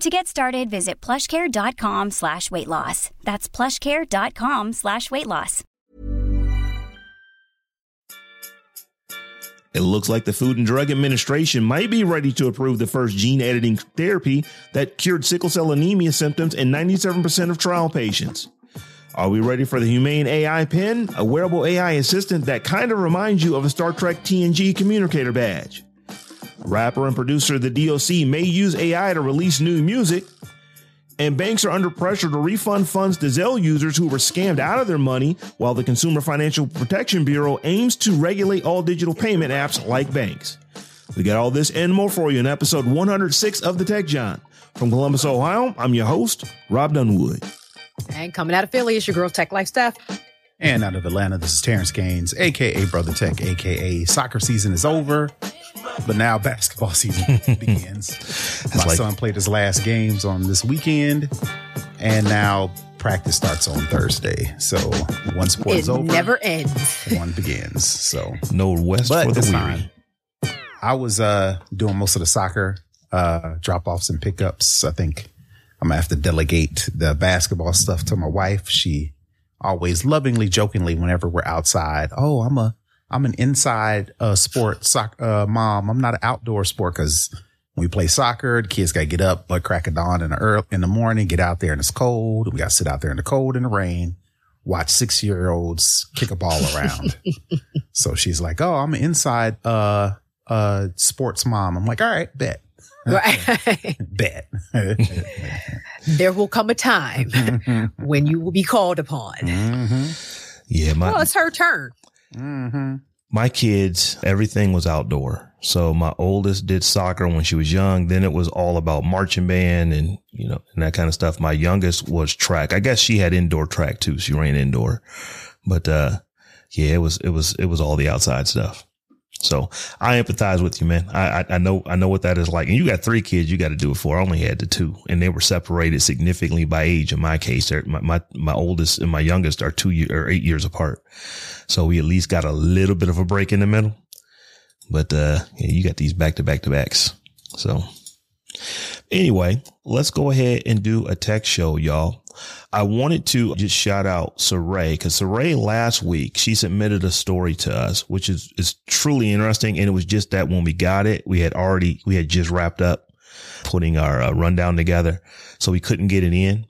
To get started, visit plushcare.com slash weight loss. That's plushcare.com slash weight loss. It looks like the Food and Drug Administration might be ready to approve the first gene editing therapy that cured sickle cell anemia symptoms in 97% of trial patients. Are we ready for the Humane AI Pin, a wearable AI assistant that kind of reminds you of a Star Trek TNG communicator badge? Rapper and producer The DOC may use AI to release new music, and banks are under pressure to refund funds to Zelle users who were scammed out of their money, while the Consumer Financial Protection Bureau aims to regulate all digital payment apps like banks. We got all this and more for you in episode 106 of The Tech Jawn. From Columbus, Ohio, I'm your host, Rob Dunwood. And coming out of Philly, it's your girl Tech Life Steph. And out of Atlanta, this is Terrence Gaines, aka Brother Tech, aka soccer season is over, but now basketball season begins. My like- son played his last games on this weekend, and now practice starts on Thursday. So one sport It is over, never ends. one begins. So, No West but for the this weary. time, I was uh doing most of the soccer uh drop offs and pickups. I think I'm gonna have to delegate the basketball stuff to my wife. She always lovingly, jokingly, whenever we're outside, oh, I'm a I'm an inside uh sport soc uh mom. I'm not an outdoor sport because we play soccer, the kids gotta get up but crack of dawn in the early in the morning, get out there and it's cold. We gotta sit out there in the cold and the rain, watch six year olds kick a ball around. so she's like, Oh, I'm an inside uh uh sports mom. I'm like, all right, bet. Right. Bet. there will come a time when you will be called upon. mm-hmm. Yeah, my Well, it's her turn. Mm-hmm. my kids, everything was outdoor. So my oldest did soccer when she was young. Then it was all about marching band and, you know, and that kind of stuff. My youngest was track. I guess she had indoor track too. She ran indoor, but, uh, yeah, it was, it was, it was all the outside stuff. So I empathize with you, man. I, I, I know, I know what that is like. And you got three kids you got to do it for. I only had the two and they were separated significantly by age. In my case, my, my, my oldest and my youngest are two year or eight years apart. So we at least got a little bit of a break in the middle. But, uh, yeah, you got these back to back to backs. So anyway, let's go ahead and do a tech show, y'all. I wanted to just shout out Saray because Saray last week, she submitted a story to us, which is, is truly interesting. And it was just that when we got it, we had already, we had just wrapped up putting our uh, rundown together. So we couldn't get it in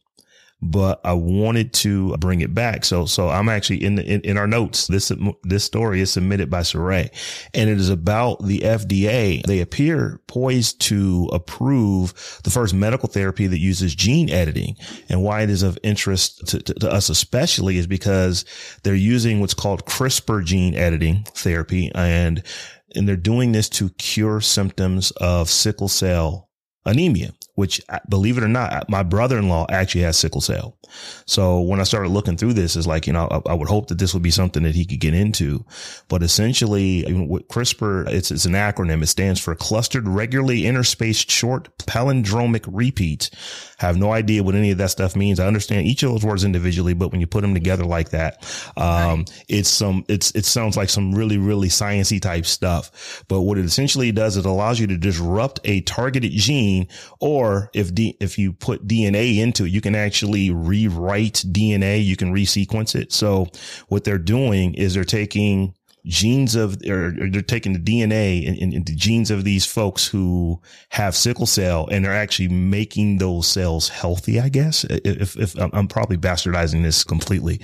but I wanted to bring it back. So, so I'm actually in the, in, in our notes. This, this story is submitted by Saray and it is about the FDA. They appear poised to approve the first medical therapy that uses gene editing and why it is of interest to, to, to us, especially is because they're using what's called CRISPR gene editing therapy and, and they're doing this to cure symptoms of sickle cell anemia which believe it or not, my brother-in-law actually has sickle cell. So when I started looking through this, it's like, you know, I, I would hope that this would be something that he could get into. But essentially with CRISPR, it's, it's an acronym. It stands for clustered regularly interspaced short palindromic repeats. I have no idea what any of that stuff means. I understand each of those words individually, but when you put them together like that, um, it's some, it's, it sounds like some really, really sciencey type stuff. But what it essentially does, is it allows you to disrupt a targeted gene or or if D, if you put DNA into it, you can actually rewrite DNA. You can resequence it. So what they're doing is they're taking genes of, or, they're taking the DNA and, and, the genes of these folks who have sickle cell and they're actually making those cells healthy, I guess. If, if I'm probably bastardizing this completely,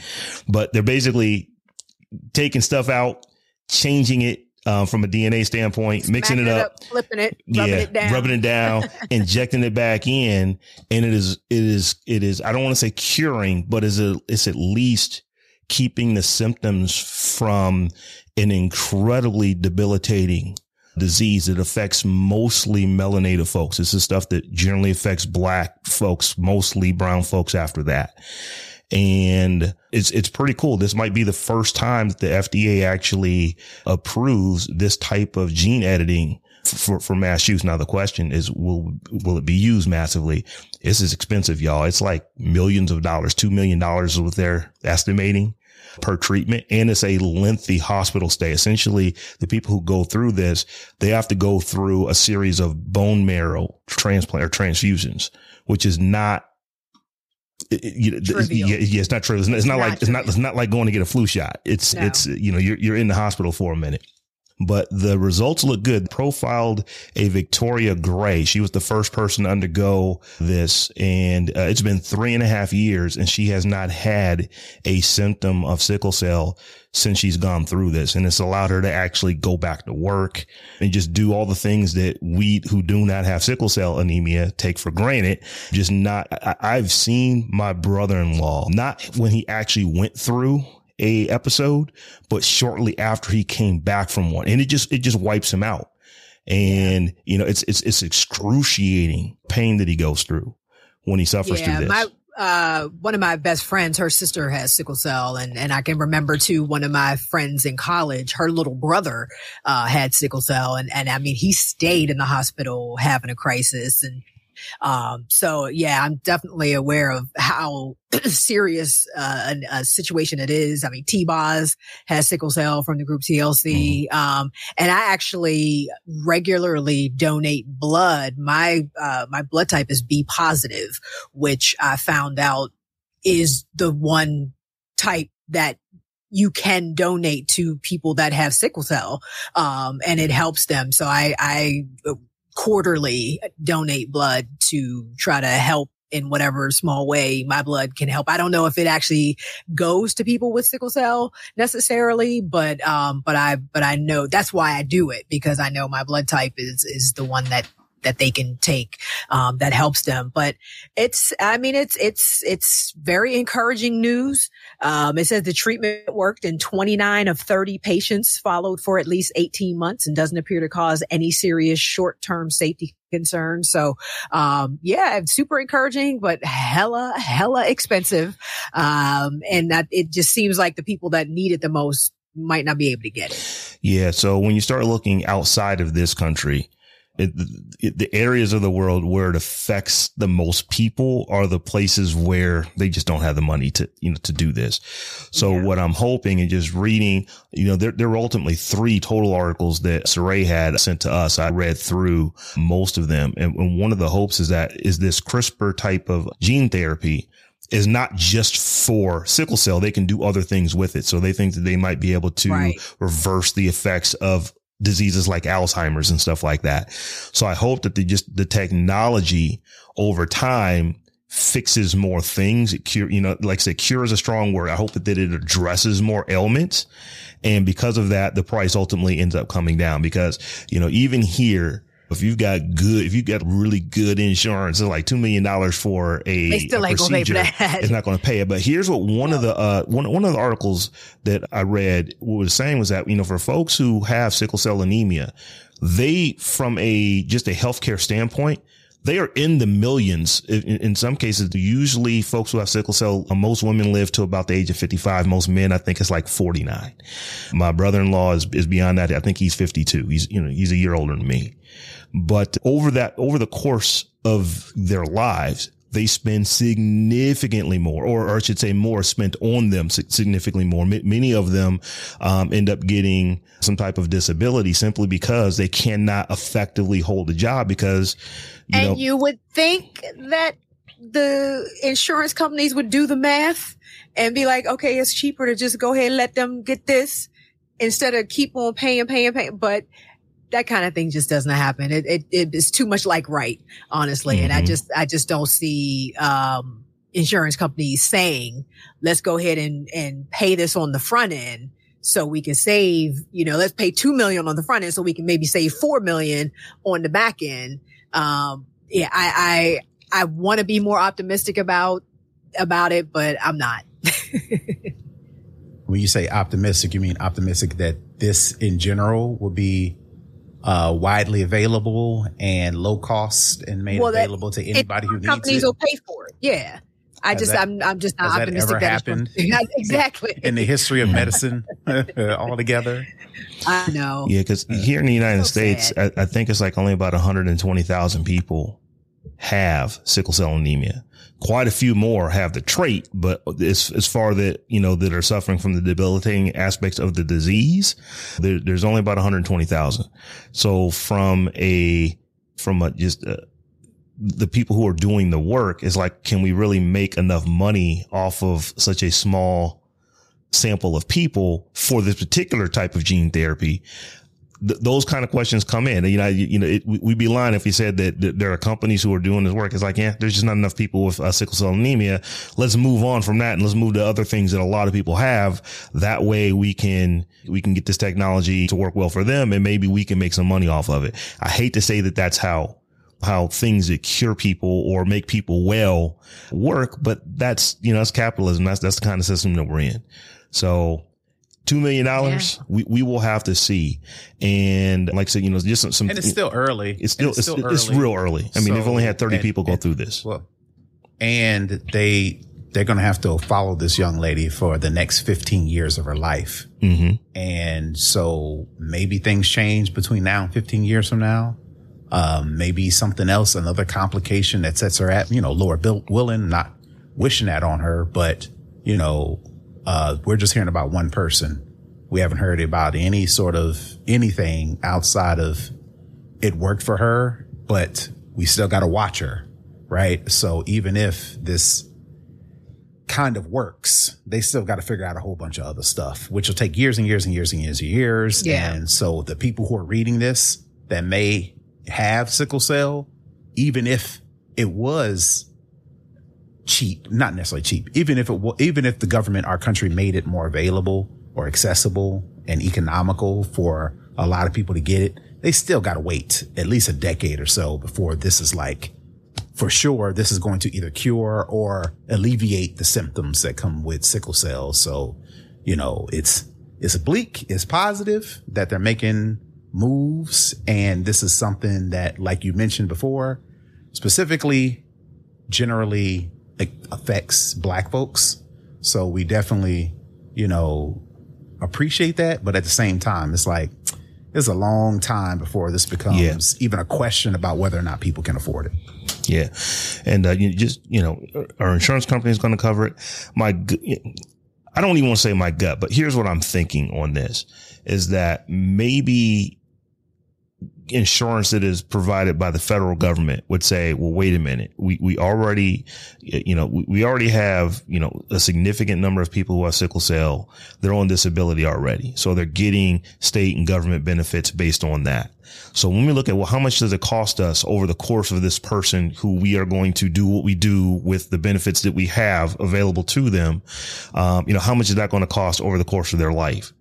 but they're basically taking stuff out, changing it um, from a DNA standpoint, mixing it, it up, up, flipping it, rubbing yeah, it down, rubbing it down, injecting it back in, and it is, it is, it is. I don't want to say curing, but is a, it's at least keeping the symptoms from an incredibly debilitating disease that affects mostly melanated folks. This is stuff that generally affects black folks, mostly brown folks after that. And it's, it's pretty cool. This might be the first time that the FDA actually approves this type of gene editing for, for mass use. Now the question is, will, will it be used massively? This is expensive, y'all. It's like millions of dollars, $2 million is what they're estimating per treatment. And it's a lengthy hospital stay. Essentially, the people who go through this, they have to go through a series of bone marrow transplant or transfusions, which is not you yeah, yeah, it's not true. It's not, it's not, not like trivial. it's not it's not like going to get a flu shot. It's no. it's you know you're you're in the hospital for a minute but the results look good. Profiled a Victoria Gray. She was the first person to undergo this and uh, it's been three and a half years and she has not had a symptom of sickle cell since she's gone through this. And it's allowed her to actually go back to work and just do all the things that we who do not have sickle cell anemia take for granted. Just not, I, I've seen my brother-in-law, not when he actually went through a episode, but shortly after he came back from one and it just, it just wipes him out. And, you know, it's, it's, it's excruciating pain that he goes through when he suffers yeah, through this. My- uh, one of my best friends, her sister has sickle cell, and and I can remember too. One of my friends in college, her little brother uh, had sickle cell, and and I mean he stayed in the hospital having a crisis, and um, so yeah, I'm definitely aware of how serious uh, a, a, situation it is. I mean, T-Boz has sickle cell from the group TLC. Mm-hmm. Um, and I actually regularly donate blood. My, uh, my blood type is B positive, which I found out is the one type that you can donate to people that have sickle cell. Um, and it helps them. So I, I quarterly donate blood to try to help in whatever small way my blood can help. I don't know if it actually goes to people with sickle cell necessarily, but um, but I but I know that's why I do it because I know my blood type is is the one that that they can take um, that helps them. But it's, I mean, it's it's it's very encouraging news. Um, it says the treatment worked in 29 of 30 patients followed for at least 18 months and doesn't appear to cause any serious short term safety concerns. So, um, yeah, super encouraging, but hella, hella expensive. Um, and that it just seems like the people that need it the most might not be able to get it. Yeah. So when you start looking outside of this country, it, it, the areas of the world where it affects the most people are the places where they just don't have the money to, you know, to do this. So yeah. what I'm hoping and just reading, you know, there, there were ultimately three total articles that Saray had sent to us. I read through most of them. And, and one of the hopes is that is this CRISPR type of gene therapy is not just for sickle cell. They can do other things with it. So they think that they might be able to right. reverse the effects of diseases like Alzheimer's and stuff like that. So I hope that the just the technology over time fixes more things. It cure, you know, like I said, cure is a strong word. I hope that, that it addresses more ailments. And because of that, the price ultimately ends up coming down because, you know, even here, if you've got good, if you've got really good insurance, it's like $2 million for a, they still a ain't procedure. Gonna pay for that. It's not going to pay it. But here's what one no. of the, uh, one, one of the articles that I read was saying was that, you know, for folks who have sickle cell anemia, they, from a, just a healthcare standpoint, they are in the millions. In, in, some cases, usually folks who have sickle cell, uh, most women live to about the age of 55. Most men, I think it's like 49. My brother-in-law is, is beyond that. I think he's 52. He's, you know, he's a year older than me. But over that, over the course of their lives, they spend significantly more, or, or I should say more spent on them significantly more. M- many of them, um, end up getting some type of disability simply because they cannot effectively hold a job because, you and know, you would think that the insurance companies would do the math and be like, okay, it's cheaper to just go ahead and let them get this instead of keep on paying, paying, paying. But that kind of thing just doesn't happen. It, it, it is too much like right, honestly. Mm-hmm. And I mm-hmm. just, I just don't see, um, insurance companies saying, let's go ahead and, and pay this on the front end so we can save, you know, let's pay 2 million on the front end so we can maybe save 4 million on the back end. Um, yeah, I, I, I want to be more optimistic about, about it, but I'm not. when you say optimistic, you mean optimistic that this in general will be uh, widely available and low cost and made well, available to anybody who needs companies it. Companies will pay for it. Yeah. I has just, that, I'm, I'm just not has optimistic. That ever happened? exactly. In the history of medicine altogether? I know. Yeah. Cause here in the United so States, I, I, think it's like only about 120,000 people have sickle cell anemia quite a few more have the trait, but as, as far that, you know, that are suffering from the debilitating aspects of the disease, there, there's only about 120,000. So from a, from a just, uh, the people who are doing the work is like, can we really make enough money off of such a small sample of people for this particular type of gene therapy? Th- those kind of questions come in. You know, you, you know, it, we'd be lying if we said that, that, there are companies who are doing this work. It's like, yeah, there's just not enough people with uh, sickle cell anemia. Let's move on from that and let's move to other things that a lot of people have. That way we can, we can get this technology to work well for them and maybe we can make some money off of it. I hate to say that that's how how things that cure people or make people well work, but that's, you know, that's capitalism. That's, that's the kind of system that we're in. So two million dollars, yeah. we, we will have to see. And like I said, you know, just some, some and it's still early. It's still, it's, it's, still it's, real early. I mean, so, they've only had 30 and, people go and, through this. Well, and they, they're going to have to follow this young lady for the next 15 years of her life. Mm-hmm. And so maybe things change between now and 15 years from now. Um, maybe something else, another complication that sets her at, you know, lower bill willing, not wishing that on her, but, you know, uh, we're just hearing about one person. We haven't heard about any sort of anything outside of it worked for her, but we still got to watch her. Right. So even if this kind of works, they still got to figure out a whole bunch of other stuff, which will take years and years and years and years and years. Yeah. And so the people who are reading this that may have sickle cell, even if it was cheap, not necessarily cheap, even if it even if the government, our country made it more available or accessible and economical for a lot of people to get it, they still got to wait at least a decade or so before this is like, for sure, this is going to either cure or alleviate the symptoms that come with sickle cell. So, you know, it's, it's bleak, it's positive that they're making moves. And this is something that, like you mentioned before, specifically, generally affects black folks. So we definitely, you know, appreciate that. But at the same time, it's like, it's a long time before this becomes yeah. even a question about whether or not people can afford it. Yeah. And, uh, you just, you know, our insurance company is going to cover it. My, I don't even want to say my gut, but here's what I'm thinking on this is that maybe insurance that is provided by the federal government would say, well, wait a minute. We, we already, you know, we, we already have, you know, a significant number of people who have sickle cell. They're on disability already. So they're getting state and government benefits based on that. So when we look at, well, how much does it cost us over the course of this person who we are going to do what we do with the benefits that we have available to them? Um, you know, how much is that going to cost over the course of their life?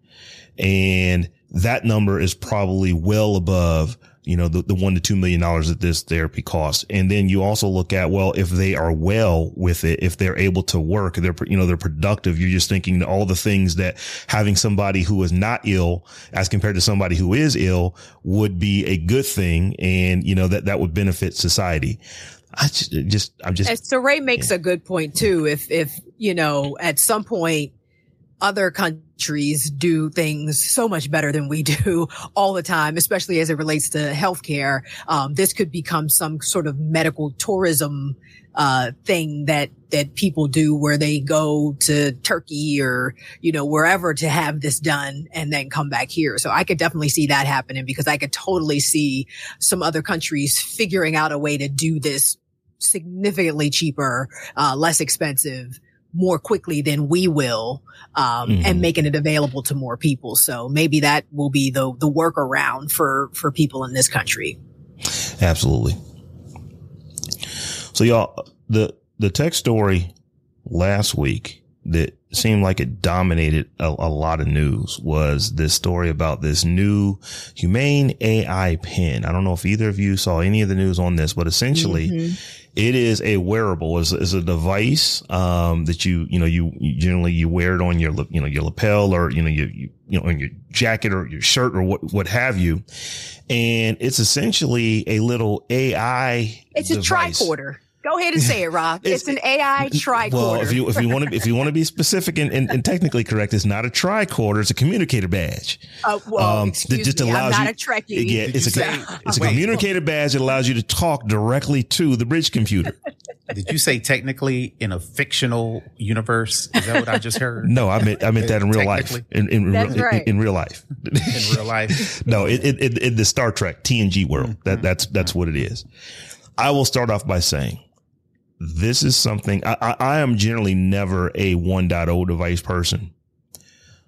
And that number is probably well above you know, the, the one to two million dollars that this therapy costs. And then you also look at, well, if they are well with it, if they're able to work, they're, you know, they're productive. You're just thinking all the things that having somebody who is not ill as compared to somebody who is ill would be a good thing. And, you know, that, that would benefit society. I just, just I'm just. Saray makes yeah. a good point too. If, if, you know, at some point, other countries do things so much better than we do all the time, especially as it relates to healthcare. Um, this could become some sort of medical tourism uh, thing that that people do where they go to Turkey or you know wherever to have this done and then come back here. So I could definitely see that happening because I could totally see some other countries figuring out a way to do this significantly cheaper, uh, less expensive more quickly than we will, um, mm-hmm. and making it available to more people. So maybe that will be the, the workaround for, for people in this country. Absolutely. So y'all, the, the tech story last week that seemed like it dominated a, a, lot of news was this story about this new Humane AI Pin. I don't know if either of you saw any of the news on this, but essentially mm-hmm. it is a wearable, is is a device, um, that you, you know, you, you, generally you wear it on your, you know, your lapel or, you know, you, you, you know, on your jacket or your shirt or what, what have you. And it's essentially a little AI. It's device. a tricorder. Go ahead and say it, Rob. It's, it's an AI tricorder. Well, if you if you want to if you want to be specific and, and, and, technically correct, it's not a tricorder. It's a communicator badge. Uh, well, um, excuse just me, allows I'm not you, a Trekkie. Yeah, it's a say, it's a communicator badge that allows you to talk directly to the bridge computer. Did you say technically in a fictional universe? Is that what I just heard? no, I meant I meant that in real life. In in, That's in, right. in, in real life. in real life. no, in, in, in the Star Trek TNG world. Mm-hmm. That that's that's what it is. I will start off by saying this is something I, I, I am generally never a 1.0 device person.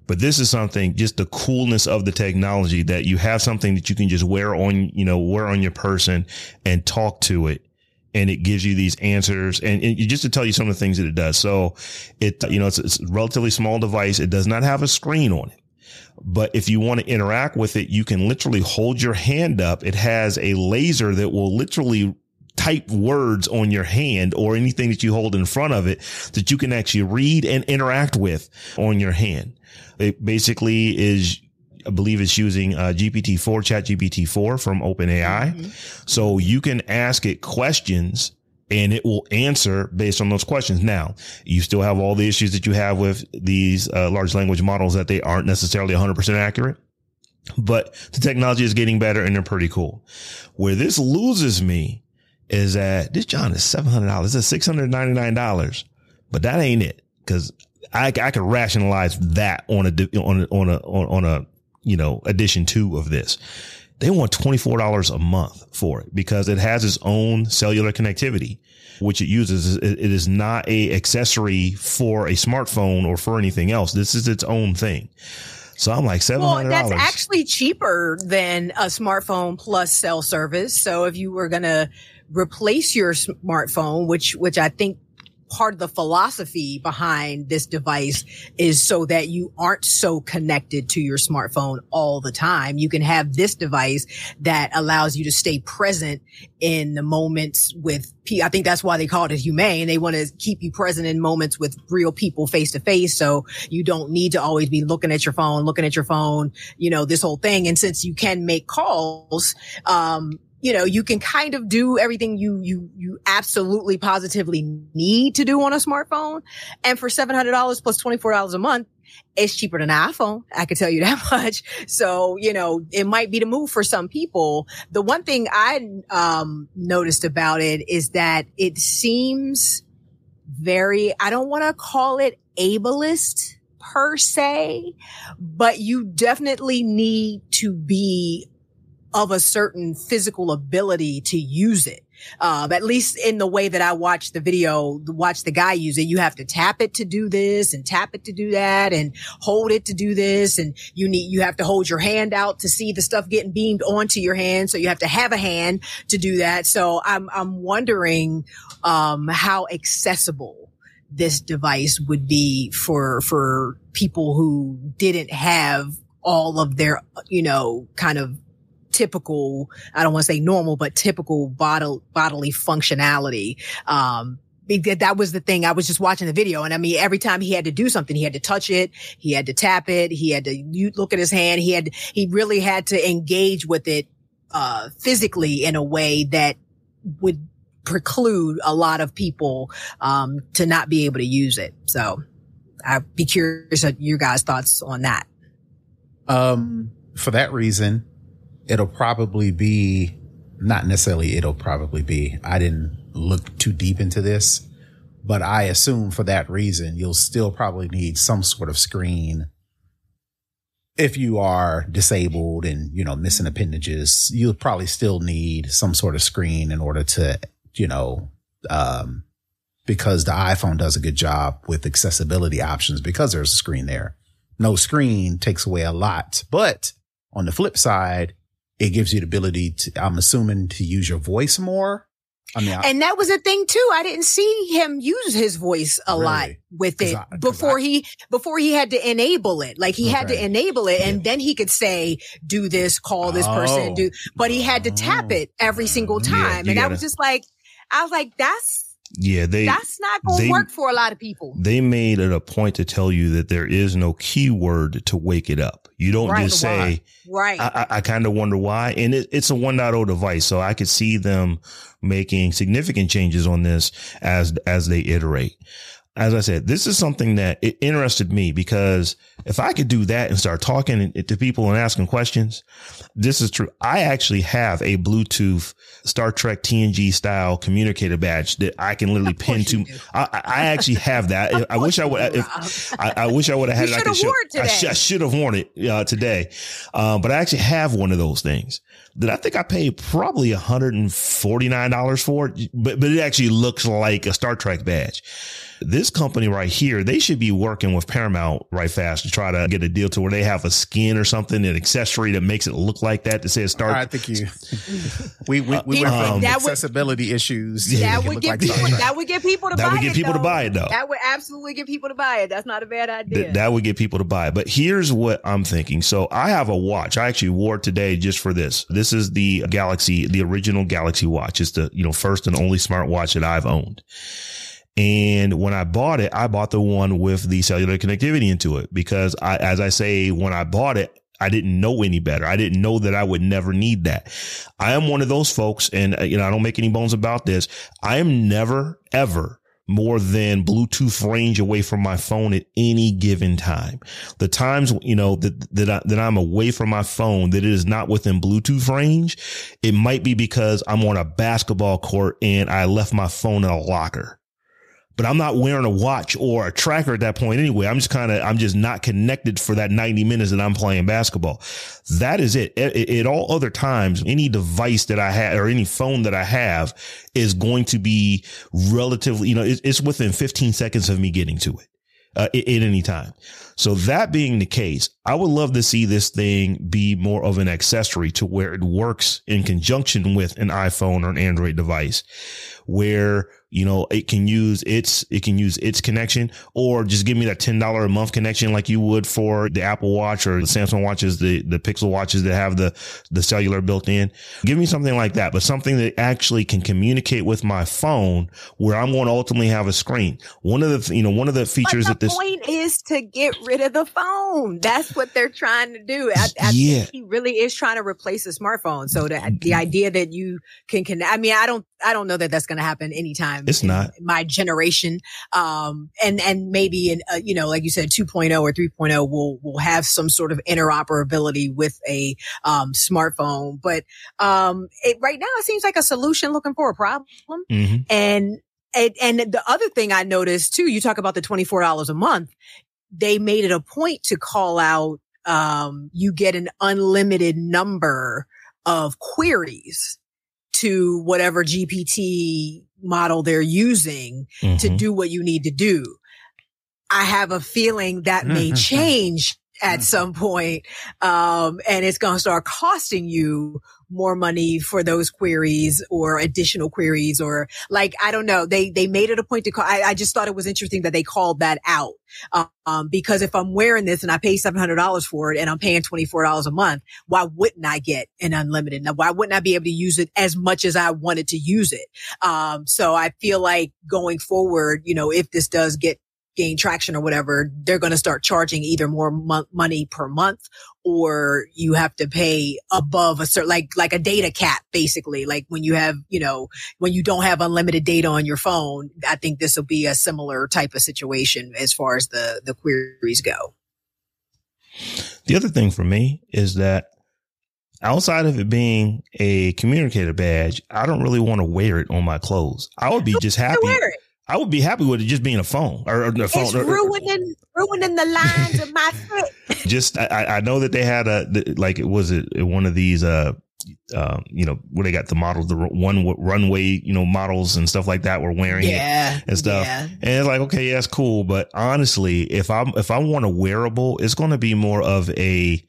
But this is something, just the coolness of the technology that you have something that you can just wear on, you know, wear on your person and talk to it. And it gives you these answers and, and just to tell you some of the things that it does. So it, you know, it's, it's a relatively small device. It does not have a screen on it. But if you want to interact with it, you can literally hold your hand up. It has a laser that will literally type words on your hand or anything that you hold in front of it that you can actually read and interact with on your hand. It basically is, I believe it's using uh, GPT-4, chat GPT-4 from OpenAI. Mm-hmm. So you can ask it questions and it will answer based on those questions. Now, you still have all the issues that you have with these uh, large language models that they aren't necessarily 100% accurate, but the technology is getting better and they're pretty cool. Where this loses me is that this John is seven hundred dollars. It's six hundred ninety nine dollars, but that ain't it because I I could rationalize that on a on a, on a on a you know addition two of this. They want twenty four dollars a month for it because it has its own cellular connectivity, which it uses. It is not a accessory for a smartphone or for anything else. This is its own thing. So I'm like seven hundred dollars. Well, that's actually cheaper than a smartphone plus cell service. So if you were gonna replace your smartphone, which, which I think part of the philosophy behind this device is so that you aren't so connected to your smartphone all the time. You can have this device that allows you to stay present in the moments with I think that's why they call it humane. They want to keep you present in moments with real people face to face. So you don't need to always be looking at your phone, looking at your phone, you know, this whole thing. And since you can make calls, um, you know, you can kind of do everything you, you, you absolutely positively need to do on a smartphone. And for $700 plus $24 a month, it's cheaper than an iPhone. I can tell you that much. So, you know, it might be the move for some people. The one thing I, um, noticed about it is that it seems very, I don't want to call it ableist per se, but you definitely need to be of a certain physical ability to use it. Um, at least in the way that I watched the video, watch the guy use it. You have to tap it to do this and tap it to do that and hold it to do this. And you need, you have to hold your hand out to see the stuff getting beamed onto your hand. So you have to have a hand to do that. So I'm, I'm wondering, um, how accessible this device would be for, for people who didn't have all of their, you know, kind of typical, I don't want to say normal, but typical bodily, bodily functionality. Um, that was the thing. I was just watching the video. And I mean, every time he had to do something, he had to touch it. He had to tap it. He had to look at his hand. He had, he really had to engage with it, uh, physically in a way that would preclude a lot of people, um, to not be able to use it. So I'd be curious of your guys' thoughts on that. Um, for that reason, it'll probably be not necessarily it'll probably be. I didn't look too deep into this, but I assume for that reason, you'll still probably need some sort of screen. If you are disabled and, you know, missing appendages, you'll probably still need some sort of screen in order to, you know, um, because the iPhone does a good job with accessibility options because there's a screen there. No screen takes away a lot, but on the flip side, it gives you the ability to, I'm assuming to use your voice more. I mean, I, and that was a thing too. I didn't see him use his voice a really? lot with it I, before he before he had to enable it. Like he okay. had to enable it, and yeah. then he could say, "Do this, call this oh. person." Do, but he had to tap oh. it every single time, yeah, and I was just like, I was like, "That's yeah, they that's not going to work for a lot of people. They made it a point to tell you that there is no keyword to wake it up. You don't right, just say, right. I, I, I kind of wonder why. And it, it's a 1.0 device. So I could see them making significant changes on this as, as they iterate as I said, this is something that it interested me because if I could do that and start talking to people and asking questions, this is true. I actually have a Bluetooth Star Trek TNG style communicator badge that I can literally pin to. I, I, actually have that. I wish I would. If, I, I, wish I would have had it. I, show, I, sh- I, should have worn it uh, today, um, but I actually have one of those things that I think I paid probably $149 for it, but, but it actually looks like a Star Trek badge. This company right here, they should be working with Paramount right fast try to get a deal to where they have a skin or something, an accessory that makes it look like that that says Star. I think you. we we, we uh, went from um, accessibility would, issues. That would get like people. That would get people to that buy it. That would get people though. to buy it though. That would absolutely get people to buy it. That's not a bad idea. Th- that would get people to buy it. But here's what I'm thinking. So I have a watch. I actually wore it today just for this. This is the Galaxy, the original Galaxy watch. It's the you know first and only smartwatch that I've owned. And when I bought it, I bought the one with the cellular connectivity into it because I, as I say, when I bought it, I didn't know any better. I didn't know that I would never need that. I am one of those folks and uh, you know, I don't make any bones about this. I am never ever more than Bluetooth range away from my phone at any given time. The times, you know, that, that, I, that I'm away from my phone, that it is not within Bluetooth range, it might be because I'm on a basketball court and I left my phone in a locker but I'm not wearing a watch or a tracker at that point anyway. I'm just kind of, I'm just not connected for that 90 minutes that I'm playing basketball. That is it. At, all other times, any device that I have or any phone that I have is going to be relatively, you know, it's, within 15 seconds of me getting to it. Uh, at any time. So that being the case, I would love to see this thing be more of an accessory to where it works in conjunction with an iPhone or an Android device where you know, it can use its, it can use its connection or just give me that $10 a month connection like you would for the Apple watch or the Samsung watches, the, the Pixel watches that have the, the cellular built in. Give me something like that, but something that actually can communicate with my phone where I'm going to ultimately have a screen. One of the, you know, one of the features the that this point is to get rid of the phone. That's what they're trying to do. I, I yeah. think he really is trying to replace the smartphone. So the, the mm-hmm. idea that you can connect, I mean, I don't, I don't know that that's going to happen anytime. It's not my generation. Um, and, and maybe in, uh, you know, like you said, 2.0 or 3.0 will, will have some sort of interoperability with a, um, smartphone. But, um, it, right now it seems like a solution looking for a problem. Mm-hmm. And, and, and the other thing I noticed too, you talk about the $24 a month. They made it a point to call out, um, you get an unlimited number of queries to whatever GPT model they're using mm-hmm. to do what you need to do. I have a feeling that may change at some point, um, and it's going to start costing you more money for those queries or additional queries or like, I don't know. They, they made it a point to call. I, I just thought it was interesting that they called that out. Um, because if I'm wearing this and I pay $700 for it and I'm paying $24 a month, why wouldn't I get an unlimited? Now, why wouldn't I be able to use it as much as I wanted to use it? Um, so I feel like going forward, you know, if this does get gain traction or whatever, they're going to start charging either more mo- money per month or you have to pay above a certain, like, like a data cap, basically. Like when you have, you know, when you don't have unlimited data on your phone, I think this will be a similar type of situation as far as the, the queries go. The other thing for me is that outside of it being a communicator badge, I don't really want to wear it on my clothes. I would be just happy. I would be happy with it just being a phone or, or a phone. It's ruining ruining the lines of my foot. Just I, I know that they had a like it was it one of these uh um, you know, where they got the models, the one runway, you know, models and stuff like that were wearing yeah, it and stuff. yeah. And it's like, okay, yeah, that's cool. But honestly, if I'm, if I want a wearable, it's going to be more of a,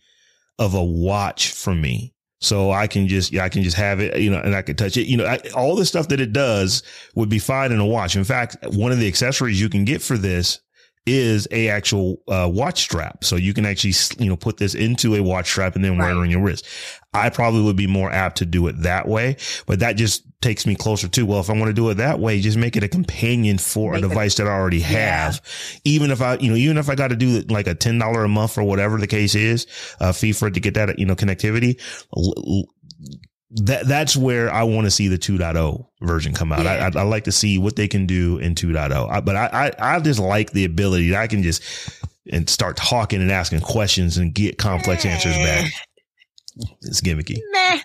of a watch for me. So I can just, yeah, I can just have it, you know, and I can touch it. You know, I, all the stuff that it does would be fine in a watch. In fact, one of the accessories you can get for this is a actual uh, watch strap. So you can actually, you know, put this into a watch strap and then wear it on your wrist. I probably would be more apt to do it that way, but that just takes me closer to, well, if I want to do it that way, just make it a companion for Make a it- device that I already Yeah. have. Even if I, you know, even if I got to do like a $10 a month or whatever the case is, uh, fee for it to get that, you know, connectivity. That, that's where I want to see the 2.0 version come out. I, Yeah. I, I like to see what they can do in 2.0. I, but I, I, I just like the ability that I can just and start talking and asking questions and get complex answers back. It's gimmicky. Meh.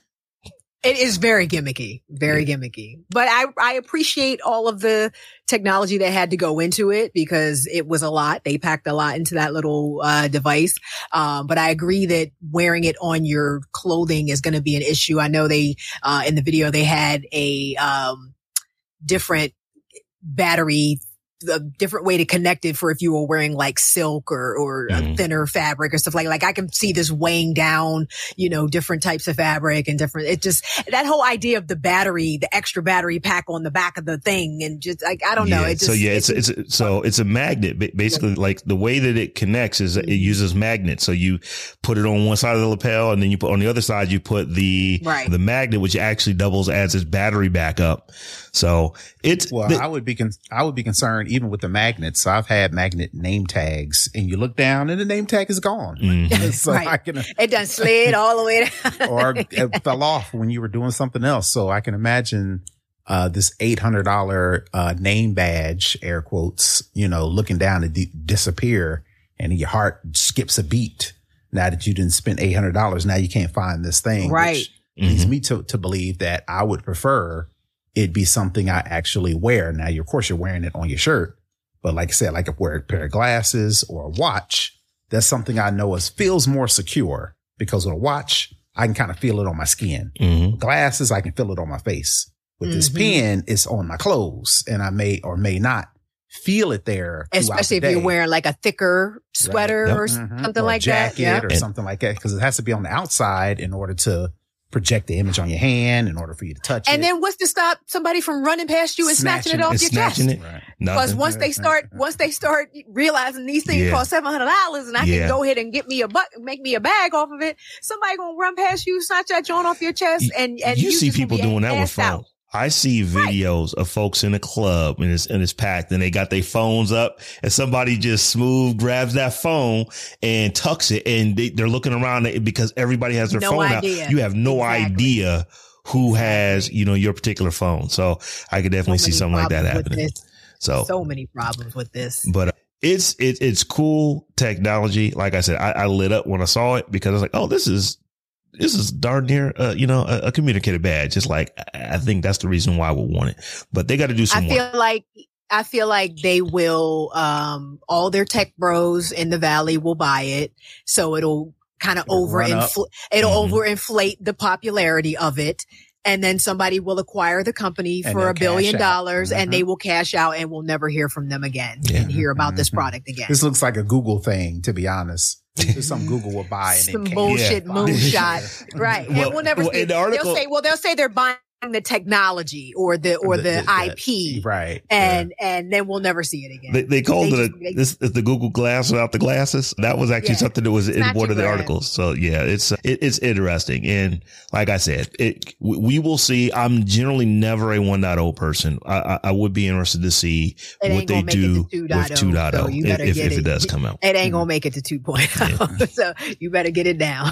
It is very gimmicky, very gimmicky. But I, I appreciate all of the technology that had to go into it because it was a lot. They packed a lot into that little uh, device. Um, but I agree that wearing it on your clothing is going to be an issue. I know they uh, in the video they had a um, different battery a different way to connect it for if you were wearing like silk or or a Mhm. thinner fabric or stuff like like I can see this weighing down you know different types of fabric and different it just that whole idea of the battery the extra battery pack on the back of the thing and just like I don't know Yeah, it just so yeah, it it's just- it's so it's a magnet. Ba- Basically, like the way that it connects is it uses magnets. So you put it on one side of the lapel, and then you put on the other side you put the Right. the magnet, which actually doubles as its battery backup. So it's Well, the- I would be con- I would be concerned even with the magnets. I've had magnet name tags, and you look down, and the name tag is gone. Mhm. so Right. I can, it done slid all the way down. or it fell off when you were doing something else. So I can imagine uh, this eight hundred dollar uh, name badge, air quotes, you know, looking down to di- disappear, and your heart skips a beat. Now that you didn't spend eight hundred dollars, now you can't find this thing, Right. Which leads Mhm. me to to believe that I would prefer it be something I actually wear. Now, you, of course, you're wearing it on your shirt, but like I said, like if wear a pair of glasses or a watch, that's something I know is feels more secure because with a watch, I can kind of feel it on my skin. Mhm. Glasses, I can feel it on my face. With this Mhm. pen, it's on my clothes, and I may or may not feel it there. throughout especially the if you're wearing like a thicker sweater Yep. or Mhm. something Or a like that jacket yeah or something like that because it has to be on the outside in order to project the image on your hand in order for you to touch it. and then what's to stop somebody from running past you and snatching, Snatching it off your snatching chest it. Right. Because Nothing. once they start, once they start realizing these things Yeah. cost seven hundred dollars, and I Yeah. can go ahead and get me a buck, make me a bag off of it, somebody gonna run past you, snatch that joint off your chest, and and you see people doing that with assed phones. I see videos of folks in a club and it's and it's packed and they got their phones up and somebody just smooth grabs that phone and tucks it and they, they're looking around because everybody has their No phone idea. out. You have no Exactly. idea who has, you know, your particular phone. So I could definitely So see something like that happening. So, So many problems with this. but uh, it's it, it's cool technology. Like I said, I, I lit up when I saw it because I was like, oh, this is this is darn near, uh, you know, a, a communicator badge. It's like I I think that's the reason why we want it. But they got to do some I work. feel like I feel like they will. Um, all their tech bros in the valley will buy it, so it'll kind of over run up. it'll Mhm. overinflate the popularity of it. And then somebody will acquire the company And for a billion cash out. dollars and Mhm. they will cash out and we'll never hear from them again Yeah. and hear about this Mhm. product again. This looks like a Google thing, to be honest. This is Google will buy and Some bullshit Yeah. moonshot. right. Well- and we'll never well, see the article- they'll say, well, they'll say they're buying the technology or the, or the, IP right? and, and then we'll never see it again. They, they called They it just- a, they- this is the Google Glass without the glasses. That was actually Yeah. something that was in one of the bad. articles. So yeah, it's it, it's interesting. And like I said, it we, we will see. I'm generally never a 1.0 person. I, I, I would be interested to see It what they gonna make it do to with 2.0, 2.0 so you if, oh, better if, get if it it. does come out. it ain't gonna mm-hmm. make it to 2.0. so you better get it down.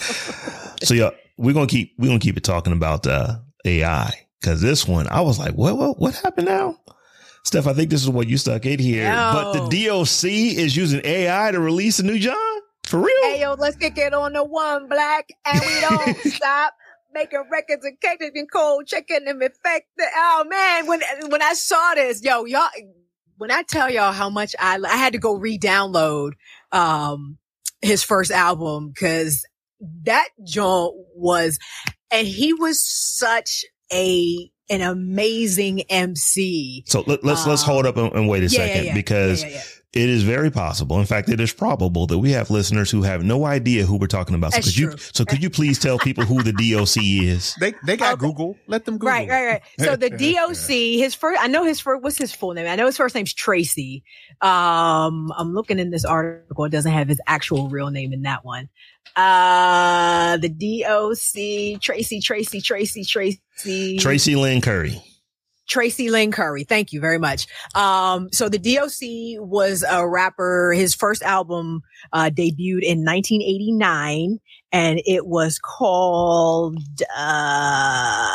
So yeah, we're gonna keep we're gonna keep it talking about uh, AI because this one I was like, what what what happened now? Steph, I think this is what you stuck in here. But the DOC is using AI to release a new jawn for real. Hey yo, let's kick it on the one black, and we don't stop making records and cases and cold chicken and infected. Oh man, when when I saw this, yo, y'all, when I tell y'all how much I I had to go re-download um his first album because that joint was, and he was such a an amazing MC. So let, let's let's hold up and, and wait a Um, Yeah, second yeah. because Yeah, yeah. It is very possible. In fact, it is probable that we have listeners who have no idea who we're talking about. So That's could you so could you please tell people who the DOC is? They they got Okay. Google. Let them Google. Right, right, right. So the DOC, his first, I know his first, what's his full name? I know his first name's Tracy. Um, I'm looking in this article. It doesn't have his actual real name in that one. Uh, the DOC, Tracy, Tracy, Tracy, Tracy, Tracy Lynn Curry. Tracy Lynn Curry. Thank you very much. Um, so the DOC was a rapper. His first album, uh, debuted in 1989 and it was called, uh,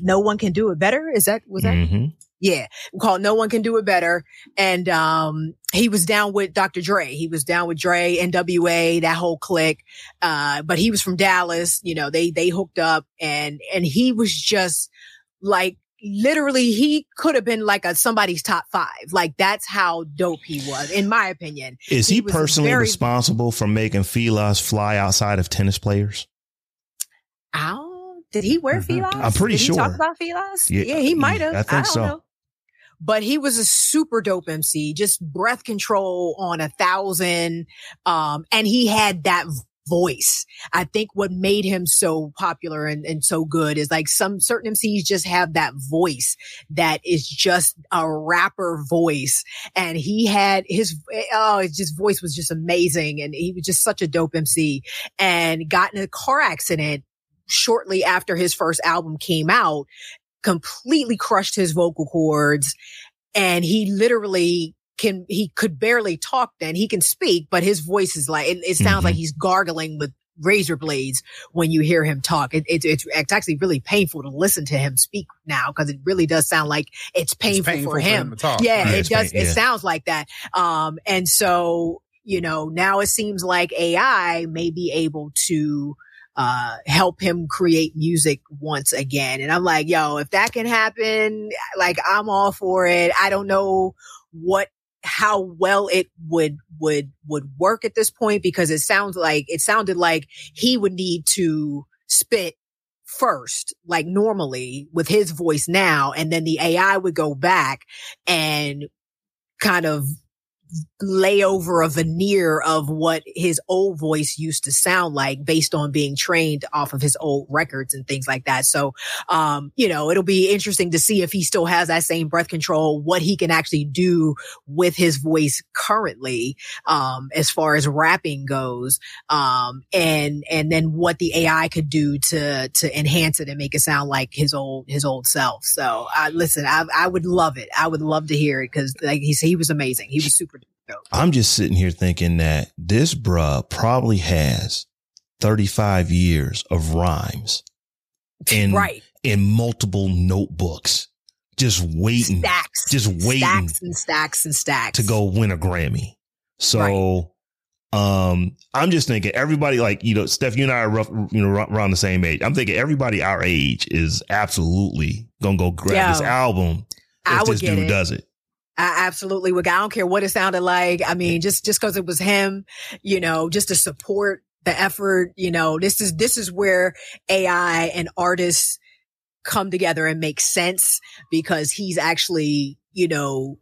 No One Can Do It Better. Is that, was that? hmm Yeah, called No One Can Do It Better. And um he was down with Dr. Dre. He was down with Dre, NWA, that whole clique. Uh, but he was from Dallas, you know, they they hooked up and and he was just like literally he could have been like a somebody's top five. Like that's how dope he was, in my opinion. Is he, He personally very- responsible for making Filas fly outside of tennis players? Ow. Did he wear Mhm. Filas? I'm pretty Did he talk about Filas? Yeah, Yeah, he might have. I think don't so. know. But he was a super dope MC, just breath control on a thousand. Um, and he had that voice. I think what made him so popular and, and so good is like some certain MCs just have that voice that is just a rapper voice. And he had his, oh, his just voice was just amazing. And he was just such a dope MC and got in a car accident shortly after his first album came out, completely crushed his vocal cords. And he literally can, he could barely talk then. He can speak, but his voice is like, it, it sounds Mhm. like he's gargling with razor blades when you hear him talk. It, it, it's, it's actually really painful to listen to him speak now because it really does sound like it's painful, painful for for him. him to talk. Yeah, Yeah, it does. pain- It sounds like that. Um, and so, you know, now it seems like AI may be able to, uh, help him create music once again. And I'm like, yo, if that can happen, like I'm all for it. I don't know what, how well it would, would, would work at this point because it sounds like, it sounded like he would need to spit first, like normally with his voice now. And then the AI would go back and kind of lay over a veneer of what his old voice used to sound like based on being trained off of his old records and things like that. So, um, you know, it'll be interesting to see if he still has that same breath control, what he can actually do with his voice currently, um, as far as rapping goes. Um, and, and then what the AI could do to, to enhance it and make it sound like his old, his old self. So, uh, listen, I, I would love it. I would love to hear it because like he he was amazing. He was super. I'm just sitting here thinking that this bruh probably has 35 years of rhymes in, right. in multiple notebooks, just waiting, Stacks. just waiting Stacks and stacks and stacks. to go win a Grammy. So, um, I'm just thinking everybody like, you know, Steph, you and I are rough, you know, around the same age. I'm thinking everybody our age is absolutely going to go grab Yo, this album I if would this get dude it. does it. I absolutely would. I don't care what it sounded like. I mean, just, just cause it was him, you know, just to support the effort, you know, this is, this is where AI and artists come together and make sense because he's actually, you know,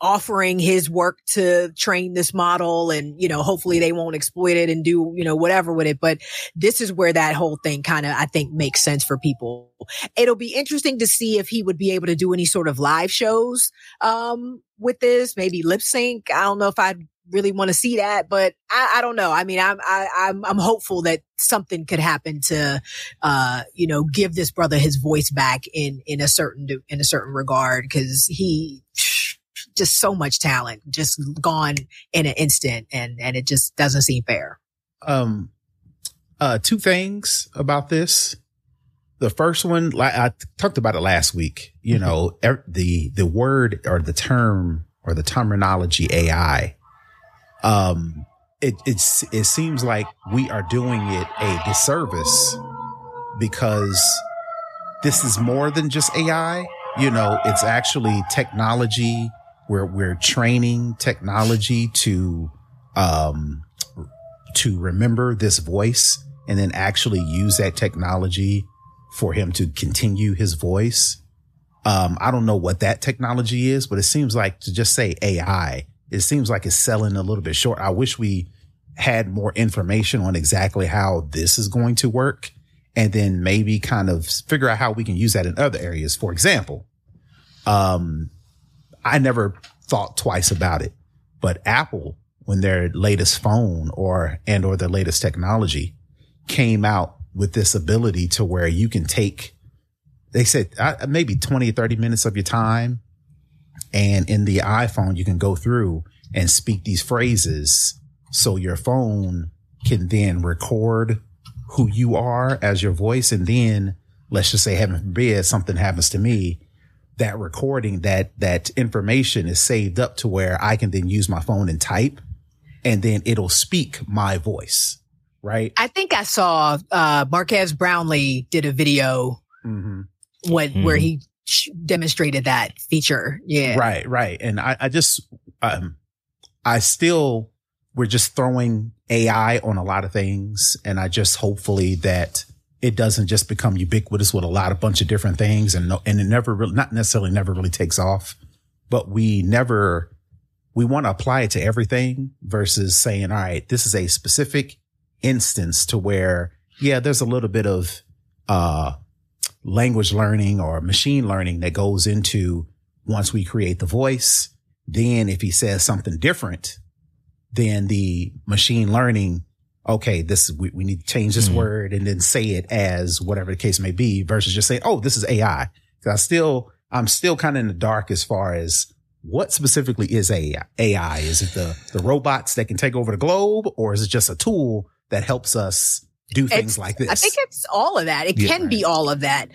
offering his work to train this model and, you know, hopefully they won't exploit it and do, you know, whatever with it. But this is where that whole thing kind of, I think makes sense for people. It'll be interesting to see if he would be able to do any sort of live shows, um, with this, maybe lip sync. I don't know if I'd really want to see that, but I, I don't know. I mean, I'm, I, I'm, I'm hopeful that something could happen to, uh, you know, give this brother his voice back in, in a certain, in a certain regard. Cause he, just so much talent just gone in an instant and and it just doesn't seem fair. Um uh two things about this. The first one like i talked about it last week you mm-hmm. know er, the the word or the term or the terminology ai um it it's it seems like we are doing it a disservice because this is more than just ai you know it's actually technology we're we're training technology to um to remember this voice and then actually use that technology for him to continue his voice. Um, I don't know what that technology is, but it seems like to just say AI, it seems like it's selling a little bit short. I wish we had more information on exactly how this is going to work and then maybe kind of figure out how we can use that in other areas. For example, um, I never thought twice about it. But Apple, when their latest phone or, and or their latest technology came out with this ability to where you can take, they said uh, maybe 20, or 30 minutes of your time. And in the iPhone, you can go through and speak these phrases. So your phone can then record who you are as your voice. And then let's just say heaven forbid something happens to me that recording, that, that information is saved up to where I can then use my phone and type and then it'll speak my voice. Right. I think I saw, uh, Marques Brownlee did a video mm-hmm. when, mm-hmm. where he demonstrated that feature. Yeah. Right. Right. And I, I just, um, I still, we're just throwing AI on a lot of things. And I just hopefully that it doesn't just become ubiquitous with a lot of bunch of different things and no, and it never really, not necessarily never really takes off, but we never, we want to apply it to everything versus saying, all right, this is a specific instance to where, yeah, there's a little bit of, uh, language learning or machine learning that goes into once we create the voice. Then if he says something different, then the machine learning okay, this, we, we need to change this mm-hmm. word and then say it as whatever the case may be versus just saying, oh, this is AI. Cause I still, I'm still kind of in the dark as far as what specifically is AI? AI? Is it the, the robots that can take over the globe or is it just a tool that helps us do things it's, like this? I think it's all of that. It yeah, can right. be all of that.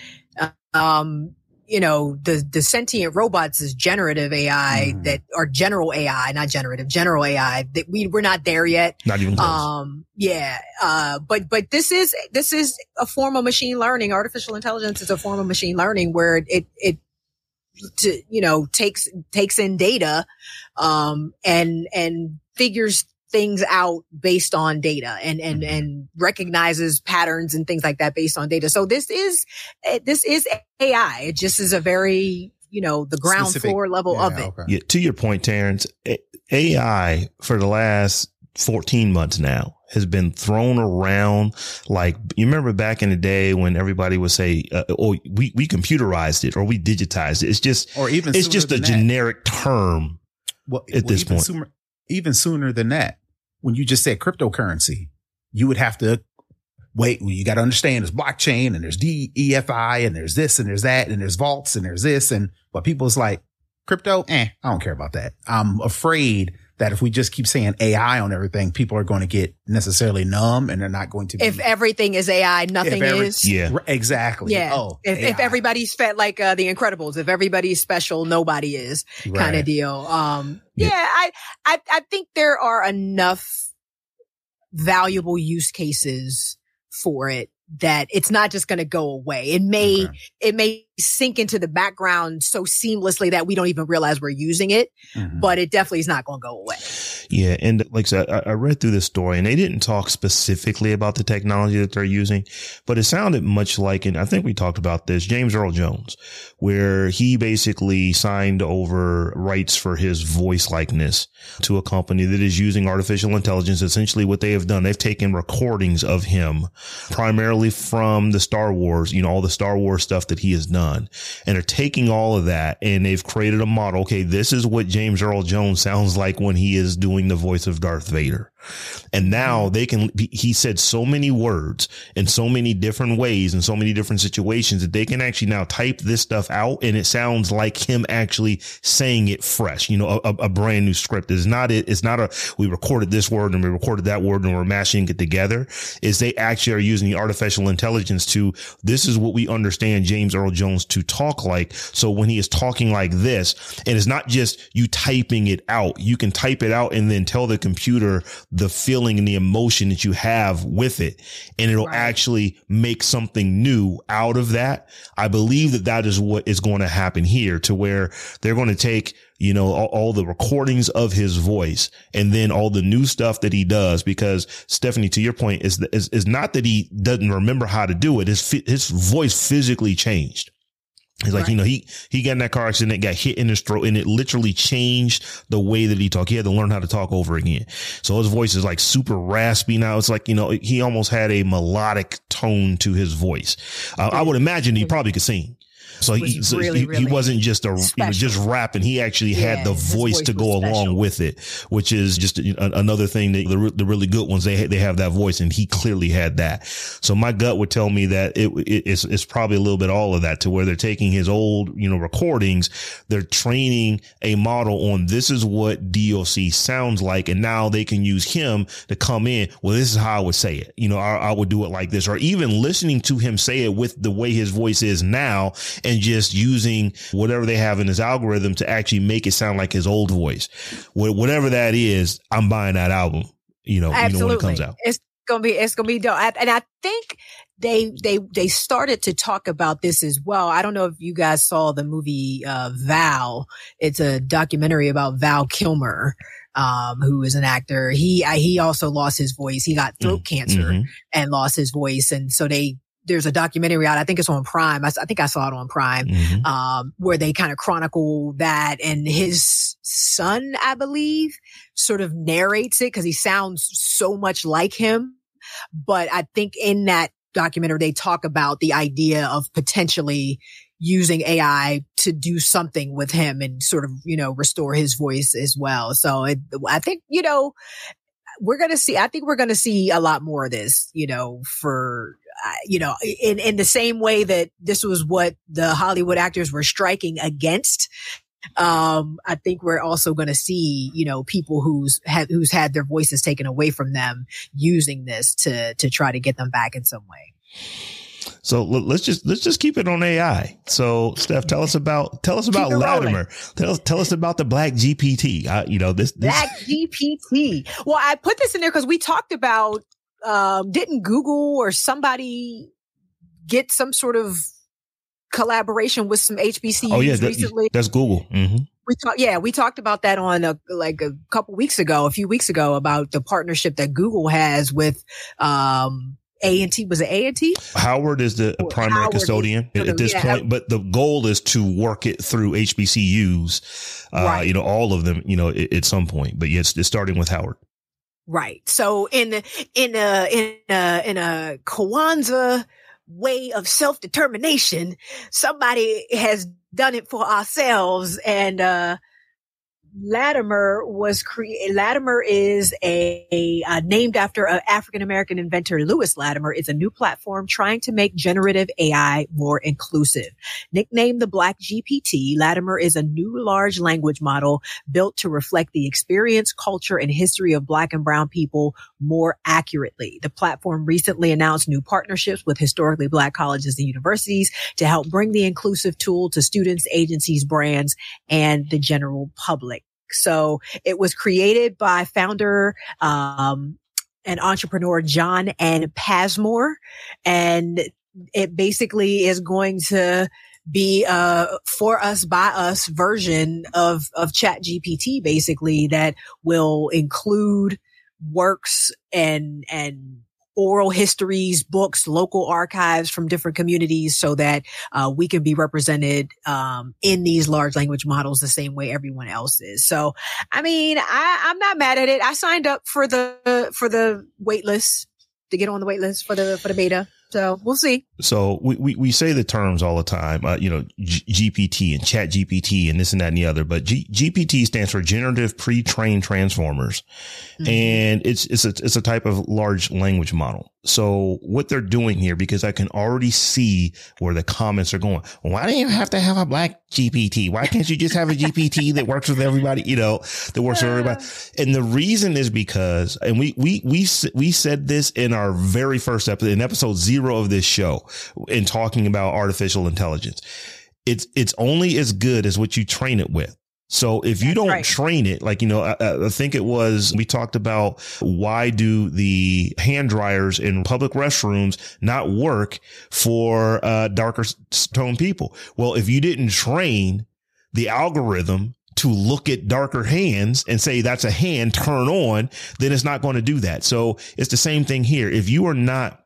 Um, you know, the, the sentient robots is generative AI mm. that are general AI, not generative, general AI that we, we're not there yet. Not even close. Um, yeah. Uh, but, but this is, this is a form of machine learning. Artificial intelligence is a form of machine learning where it, it, to, you know, takes, takes in data, um, and, and figures things out based on data and, and, mm-hmm. and recognizes patterns and things like that based on data. So this is, eh, this is AI. It just is a very, you know, the ground Specific, floor level yeah, of it. Okay. Yeah, to your point, Terrence, AI for the last 14 months now has been thrown around like you remember back in the day when everybody would say uh, oh we we computerized it or we digitized it it's just or even it's just a generic term well, at well, this point sooner, even sooner than that when you just said cryptocurrency, you would have to wait. Well, you got to understand there's blockchain and there's DEFI and there's this and there's that and there's vaults and there's this. And but people's like crypto, eh, I don't care about that. I'm afraid that if we just keep saying AI on everything, people are going to get necessarily numb and they're not going to. Be, if everything is AI, nothing every, is. Yeah, exactly. Yeah. Oh, if, if everybody's fed like uh, the Incredibles, if everybody's special, nobody is right. kind of deal. Um, yeah, yeah, I, I, I think there are enough valuable use cases for it that it's not just going to go away. It may, okay. it may sink into the background so seamlessly that we don't even realize we're using it, mm-hmm. but it definitely is not going to go away. Yeah. And like I said, I, I read through this story and they didn't talk specifically about the technology that they're using, but it sounded much like, and I think we talked about this, James Earl Jones, where he basically signed over rights for his voice likeness to a company that is using artificial intelligence. Essentially what they have done, they've taken recordings of him primarily from the Star Wars, you know, all the Star Wars stuff that he has done and are taking all of that and they've created a model. Okay. This is what James Earl Jones sounds like when he is doing the voice of Darth Vader. And now mm-hmm. they can, he said so many words in so many different ways in so many different situations that they can actually now type this stuff out and it sounds like him actually saying it fresh, you know, a, a brand new script. It's not, it, it's not a, we recorded this word and we recorded that word and we're mashing it together is they actually are using the artificial intelligence to, this is what we understand James Earl Jones to talk like. So when he is talking like this, and it's not just you typing it out, you can type it out and then tell the computer the feeling and the emotion that you have with it. And it'll right. actually make something new out of that. I believe that that is what is going to happen here to where they're going to take you know, all, all, the recordings of his voice and then all the new stuff that he does. Because Stephanie, to your point is, is, is not that he doesn't remember how to do it. His, his voice physically changed. He's like, right. you know, he, he got in that car accident, got hit in his throat and it literally changed the way that he talked. He had to learn how to talk over again. So his voice is like super raspy now. It's like, you know, he almost had a melodic tone to his voice. Uh, I would imagine he probably could sing. So he, so really, he, really he, wasn't just a, he was just rapping. He actually yeah, had the voice, voice to go along with it, which is just a, another thing that the, the really good ones, they, they have that voice and he clearly had that. So my gut would tell me that it, it it's, it's probably a little bit all of that to where they're taking his old, you know, recordings. They're training a model on this is what DOC sounds like. And now they can use him to come in. Well, this is how I would say it. You know, I, I would do it like this or even listening to him say it with the way his voice is now and just using whatever they have in his algorithm to actually make it sound like his old voice. Whatever that is, I'm buying that album. You know, Absolutely. you know when it comes out. It's gonna be it's gonna be dope. And I think they they they started to talk about this as well. I don't know if you guys saw the movie uh, Val. It's a documentary about Val Kilmer um, who is an actor. He he also lost his voice. He got throat mm-hmm. cancer and lost his voice, and so they there's a documentary out. I think it's on Prime. I, I think I saw it on Prime, mm-hmm. um, where they kind of chronicle that and his son, I believe, sort of narrates it because he sounds so much like him. But I think in that documentary, they talk about the idea of potentially using AI to do something with him and sort of, you know, restore his voice as well. So it, I think, you know, we're going to see, I think we're going to see a lot more of this, you know, for you know, in, in the same way that this was what the Hollywood actors were striking against. Um, I think we're also going to see, you know, people who's had, who's had their voices taken away from them using this to, to try to get them back in some way. So let's just let's just keep it on AI. So Steph, tell us about tell us about Latimer. Tell us tell us about the Black GPT. Uh, you know this, this Black GPT. Well, I put this in there because we talked about um, didn't Google or somebody get some sort of collaboration with some HBCUs oh, yeah, that, recently? That's Google. Mm-hmm. We talked, yeah, we talked about that on a, like a couple weeks ago, a few weeks ago about the partnership that Google has with, um, a and T was it A and T? Howard is the primary Howard custodian is, at this yeah, point, but the goal is to work it through HBCUs, uh, right. you know, all of them, you know, at, at some point. But yes, it's starting with Howard. Right. So in in a in a in a Kwanzaa way of self determination, somebody has done it for ourselves, and uh, Latimer was created. Latimer is a, a uh, named after an African American inventor, Lewis Latimer. Is a new platform trying to make generative AI more inclusive. Nicknamed the Black GPT, Latimer is a new large language model built to reflect the experience, culture, and history of Black and Brown people more accurately. The platform recently announced new partnerships with historically Black colleges and universities to help bring the inclusive tool to students, agencies, brands, and the general public. So it was created by founder, um, and entrepreneur John N. Pasmore. And it basically is going to be a for us by us version of of Chat GPT, basically that will include works and and oral histories, books, local archives from different communities so that uh, we can be represented um, in these large language models the same way everyone else is. So, I mean, I, I'm not mad at it. I signed up for the for the wait list to get on the wait list for the for the beta. So we'll see. So we, we, we say the terms all the time, uh, you know, G- GPT and chat GPT and this and that and the other, but G- GPT stands for generative pre-trained transformers. Mm-hmm. And it's, it's a, it's a type of large language model. So what they're doing here, because I can already see where the comments are going. Why do you have to have a black GPT? Why can't you just have a GPT that works with everybody? You know, that works with everybody. And the reason is because, and we, we, we, we said this in our very first episode, in episode zero of this show in talking about artificial intelligence. It's, it's only as good as what you train it with. So if you don't right. train it, like, you know, I, I, think it was, we talked about why do the hand dryers in public restrooms not work for, uh, darker tone people? Well, if you didn't train the algorithm to look at darker hands and say that's a hand turn on, then it's not going to do that. So it's the same thing here. If you are not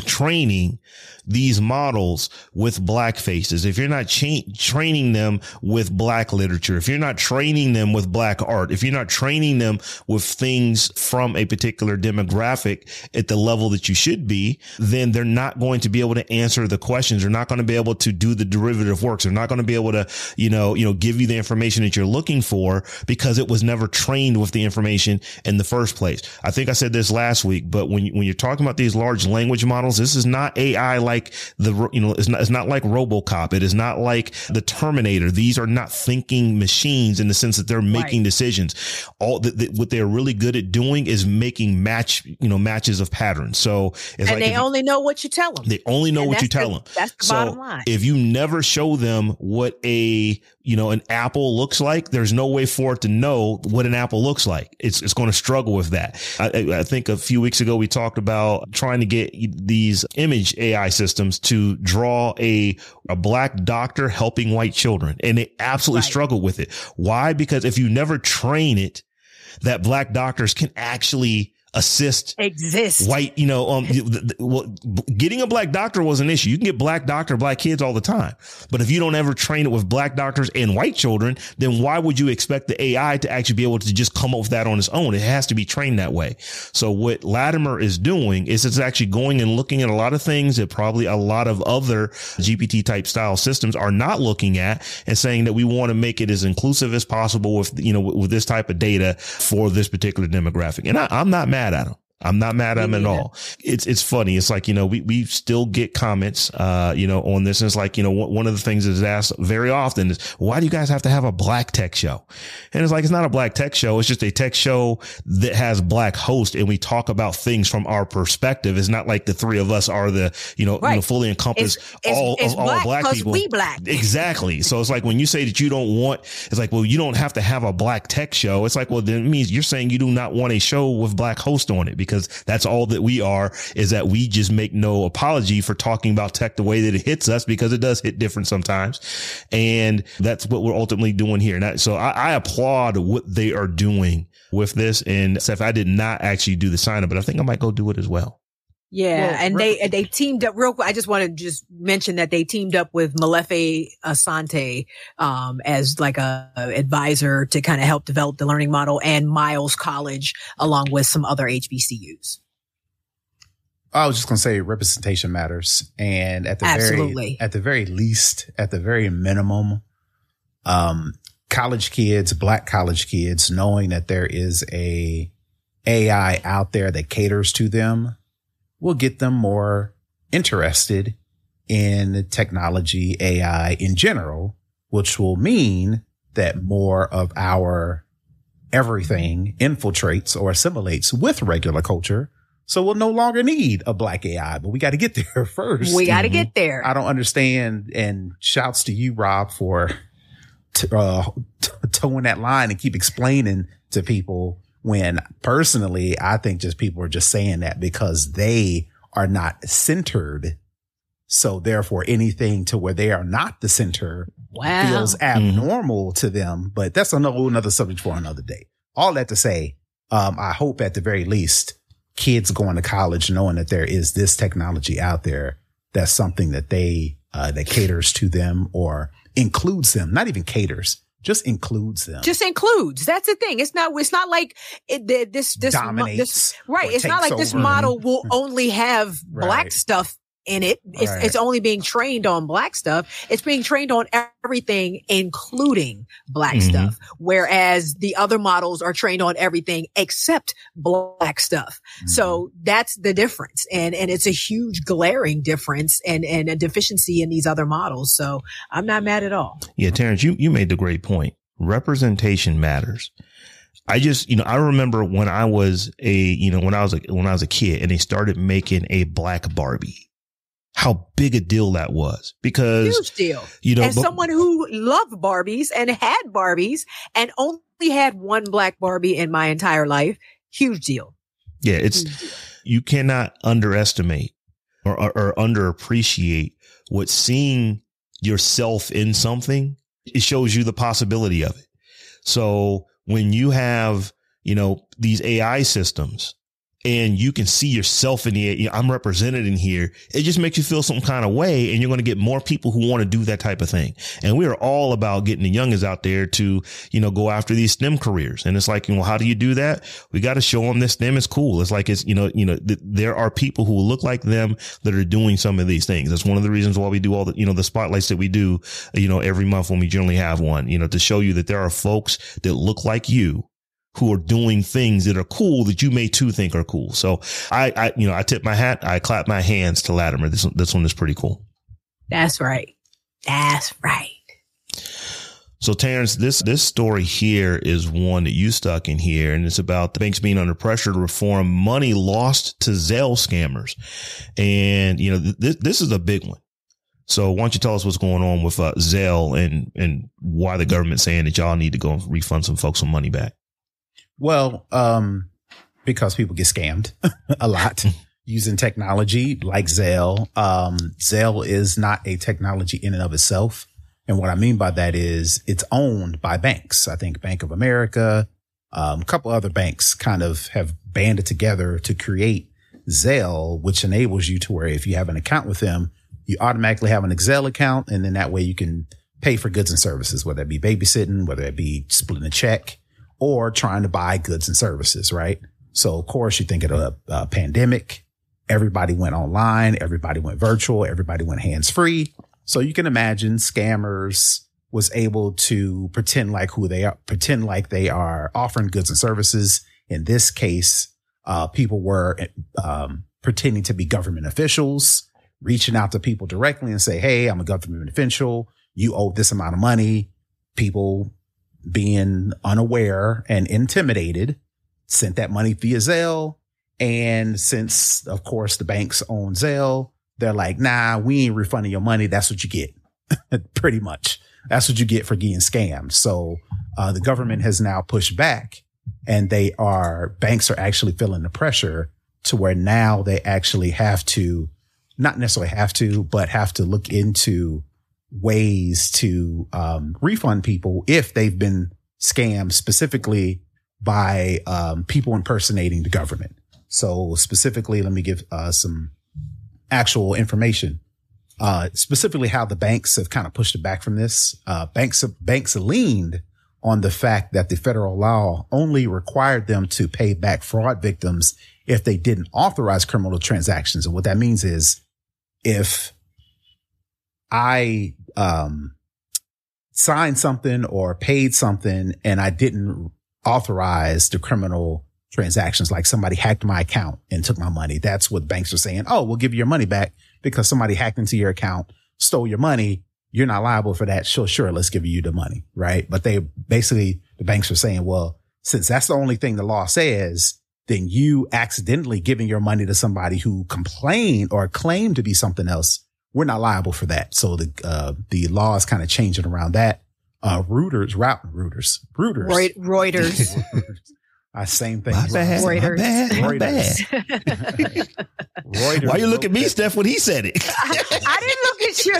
training these models with black faces, if you're not cha- training them with black literature, if you're not training them with black art, if you're not training them with things from a particular demographic at the level that you should be, then they're not going to be able to answer the questions. They're not going to be able to do the derivative works. They're not going to be able to, you know, you know, give you the information that you're looking for because it was never trained with the information in the first place. I think I said this last week, but when, when you're talking about these large language models, this is not AI like the, you know, it's not, it's not like Robocop. It is not like the Terminator. These are not thinking machines in the sense that they're making right. decisions. All the, the, what they're really good at doing is making match, you know, matches of patterns. So it's and like they only you, know what you tell them. They only know and what you tell the, them. That's the so bottom line. If you never show them what a you know, an apple looks like, there's no way for it to know what an apple looks like. It's, it's going to struggle with that. I, I think a few weeks ago, we talked about trying to get these image AI systems to draw a, a black doctor helping white children. And they absolutely right. struggle with it. Why? Because if you never train it, that black doctors can actually assist exist. white you know um well, getting a black doctor was an issue. You can get black doctor black kids all the time. But if you don't ever train it with black doctors and white children then why would you expect the ai to actually be able to just come up with that on its own? It has to be trained that way. So what latimer is doing is it's actually going and looking at a lot of things that probably a lot of other gpt type style systems are not looking at and saying that we want to make it as inclusive as possible with you know with, with this type of data for this particular demographic. And I, i'm not mad mad at him. I'm not mad at him at all. It's, it's funny. It's like, you know, we, we still get comments, uh, you know, on this. And it's like, you know, one of the things that is asked very often is, why do you guys have to have a black tech show? And it's like, it's not a black tech show. It's just a tech show that has black host and we talk about things from our perspective. It's not like the three of us are the, you know, right. you know fully encompass it's, all it's of all black people. We black. Exactly. So it's like when you say that you don't want, it's like, well, you don't have to have a black tech show. It's like, well, then it means you're saying you do not want a show with black host on it because because that's all that we are is that we just make no apology for talking about tech the way that it hits us because it does hit different sometimes. And that's what we're ultimately doing here. And so I, I applaud what they are doing with this. And Steph, I did not actually do the sign up, but I think I might go do it as well. Yeah, well, and they they teamed up real quick. I just want to just mention that they teamed up with Molefi Asante um, as like a, a advisor to kind of help develop the learning model, and Miles College along with some other HBCUs. I was just going to say representation matters, and at the Absolutely. very at the very least, at the very minimum, um, college kids, black college kids, knowing that there is a AI out there that caters to them will get them more interested in technology, AI in general, which will mean that more of our everything infiltrates or assimilates with regular culture. So we'll no longer need a black AI, but we got to get there first. We got to mm-hmm. get there. I don't understand. And shouts to you, Rob, for t- uh, t- towing that line and keep explaining to people when personally, I think just people are just saying that because they are not centered So therefore anything to where they are not the center Wow. feels abnormal to them. But that's another another subject for another day. All that to say, um, I hope at the very least kids going to college knowing that there is this technology out there that's something that they uh, that caters to them or includes them, not even caters, just includes them. just includes. That's the thing. It's not. It's not like it, th- this. This. mo-. This. Right. It's not like this model will only have black stuff in it. It's, Right. it's only being trained on black stuff. It's being trained on everything, including black Mhm. stuff. Whereas the other models are trained on everything except black stuff. Mm-hmm. So that's the difference. And, and it's a huge glaring difference and, and a deficiency in these other models. So I'm not mad at all. Yeah, Terrence, you, you made the great point. Representation matters. I just, you know, I remember when I was a, you know, when I was a, when I was a kid and they started making a black Barbie, how big a deal that was because, Huge deal. you know, As but- someone who loved Barbies and had Barbies and only had one black Barbie in my entire life, huge deal. yeah, it's, deal. you cannot underestimate or, or, or underappreciate what seeing yourself in something, it shows you the possibility of it. So when you have, you know, these AI systems and you can see yourself in the, I'm represented in here. It just makes you feel some kind of way. And you're going to get more people who want to do that type of thing. And we are all about getting the youngest out there to, you know, go after these STEM careers. And it's like, know, how do you do that? We got to show them this STEM is cool. It's like, it's, you know, you know, th- there are people who look like them that are doing some of these things. That's one of the reasons why we do all the, you know, the spotlights that we do, you know, every month when we generally have one, you know, to show you that there are folks that look like you who are doing things that are cool that you may too think are cool. So I, I, you know, I tip my hat, I clap my hands to Latimer. This, one- this one is pretty cool. That's right. That's right. So Terrence, this, this story here is one that you stuck in here and it's about the banks being under pressure to reform money lost to Zelle scammers. And, you know, th- this, this is a big one. So why don't you tell us what's going on with uh, Zelle and, and why the government's saying that y'all need to go and refund some folks some money back? Well, um, because people get scammed a lot using technology like Zelle. Um, Zelle is not a technology in and of itself. And what I mean by that is it's owned by banks. I think Bank of America, um, a couple other banks kind of have banded together to create Zelle, which enables you to where if you have an account with them, you automatically have an Excel account. And then that way you can pay for goods and services, whether it be babysitting, whether it be splitting a check or trying to buy goods and services, right? So of course you think of a, a pandemic, everybody went online, everybody went virtual, everybody went hands free. So you can imagine scammers was able to pretend like who they are, pretend like they are offering goods and services. In this case, uh, people were, um, pretending to be government officials, reaching out to people directly and say, Hey, I'm a government official. You owe this amount of money. People being unaware and intimidated, sent that money via Zelle. And since, of course, the banks own Zelle, they're like, nah, we ain't refunding your money. That's what you get. Pretty much. That's what you get for getting scammed. So, uh, the government has now pushed back and they are, banks are actually feeling the pressure to where now they actually have to, not necessarily have to, but have to look into ways to um, refund people if they've been scammed specifically by um, people impersonating the government. So specifically, let me give uh, some actual information. Uh, specifically how the banks have kind of pushed it back from this. Uh, banks, banks leaned on the fact that the federal law only required them to pay back fraud victims if they didn't authorize criminal transactions. And what that means is if I, um, signed something or paid something and I didn't authorize the criminal transactions, like somebody hacked my account and took my money. That's what banks are saying. Oh, we'll give you your money back because somebody hacked into your account, stole your money. You're not liable for that. Sure, sure. Let's give you the money. Right. But they basically, the banks are saying, well, since that's the only thing the law says, then you accidentally giving your money to somebody who complained or claimed to be something else. We're not liable for that. So the, uh, the law is kind of changing around that. Uh, Reuters, route Reuters, Reuters, Reut- Reuters. Uh, same thing. My bad. My Reuters. My Reuters. bad. Reuters Why you look at me, Steph, when he said it? I didn't look at you.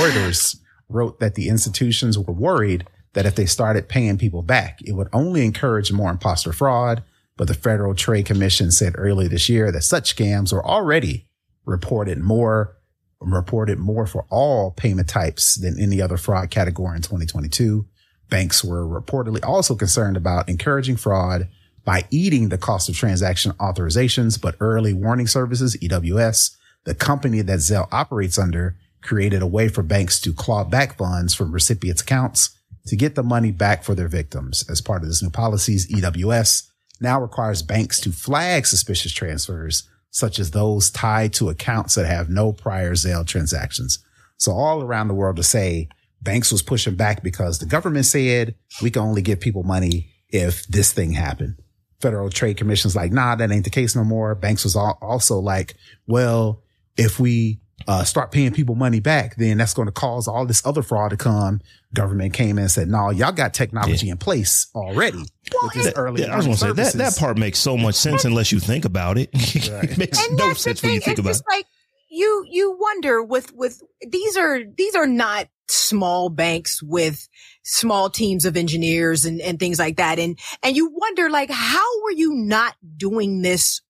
Reuters wrote that the institutions were worried that if they started paying people back, it would only encourage more imposter fraud. But the Federal Trade Commission said earlier this year that such scams were already reported more reported more for all payment types than any other fraud category in 2022. Banks were reportedly also concerned about encouraging fraud by eating the cost of transaction authorizations, but early warning services, EWS, the company that Zelle operates under, created a way for banks to claw back funds from recipients' accounts to get the money back for their victims. As part of this new policies, EWS now requires banks to flag suspicious transfers, such as those tied to accounts that have no prior Zelle transactions. So all around the world to say banks was pushing back because the government said we can only give people money if this thing happened. Federal Trade Commission's like, nah, that ain't the case no more. Banks was al- also like, well, if we uh, start paying people money back, then that's going to cause all this other fraud to come. Government came in and said, no, y'all got technology in place already. with this early Yeah, I was going to say that that part makes so much sense unless you think about it. it makes and no that's the sense when you think It's about just it. like you you wonder with with these are these are not small banks with small teams of engineers and, and things like that. And, and you wonder, like, how were you not doing this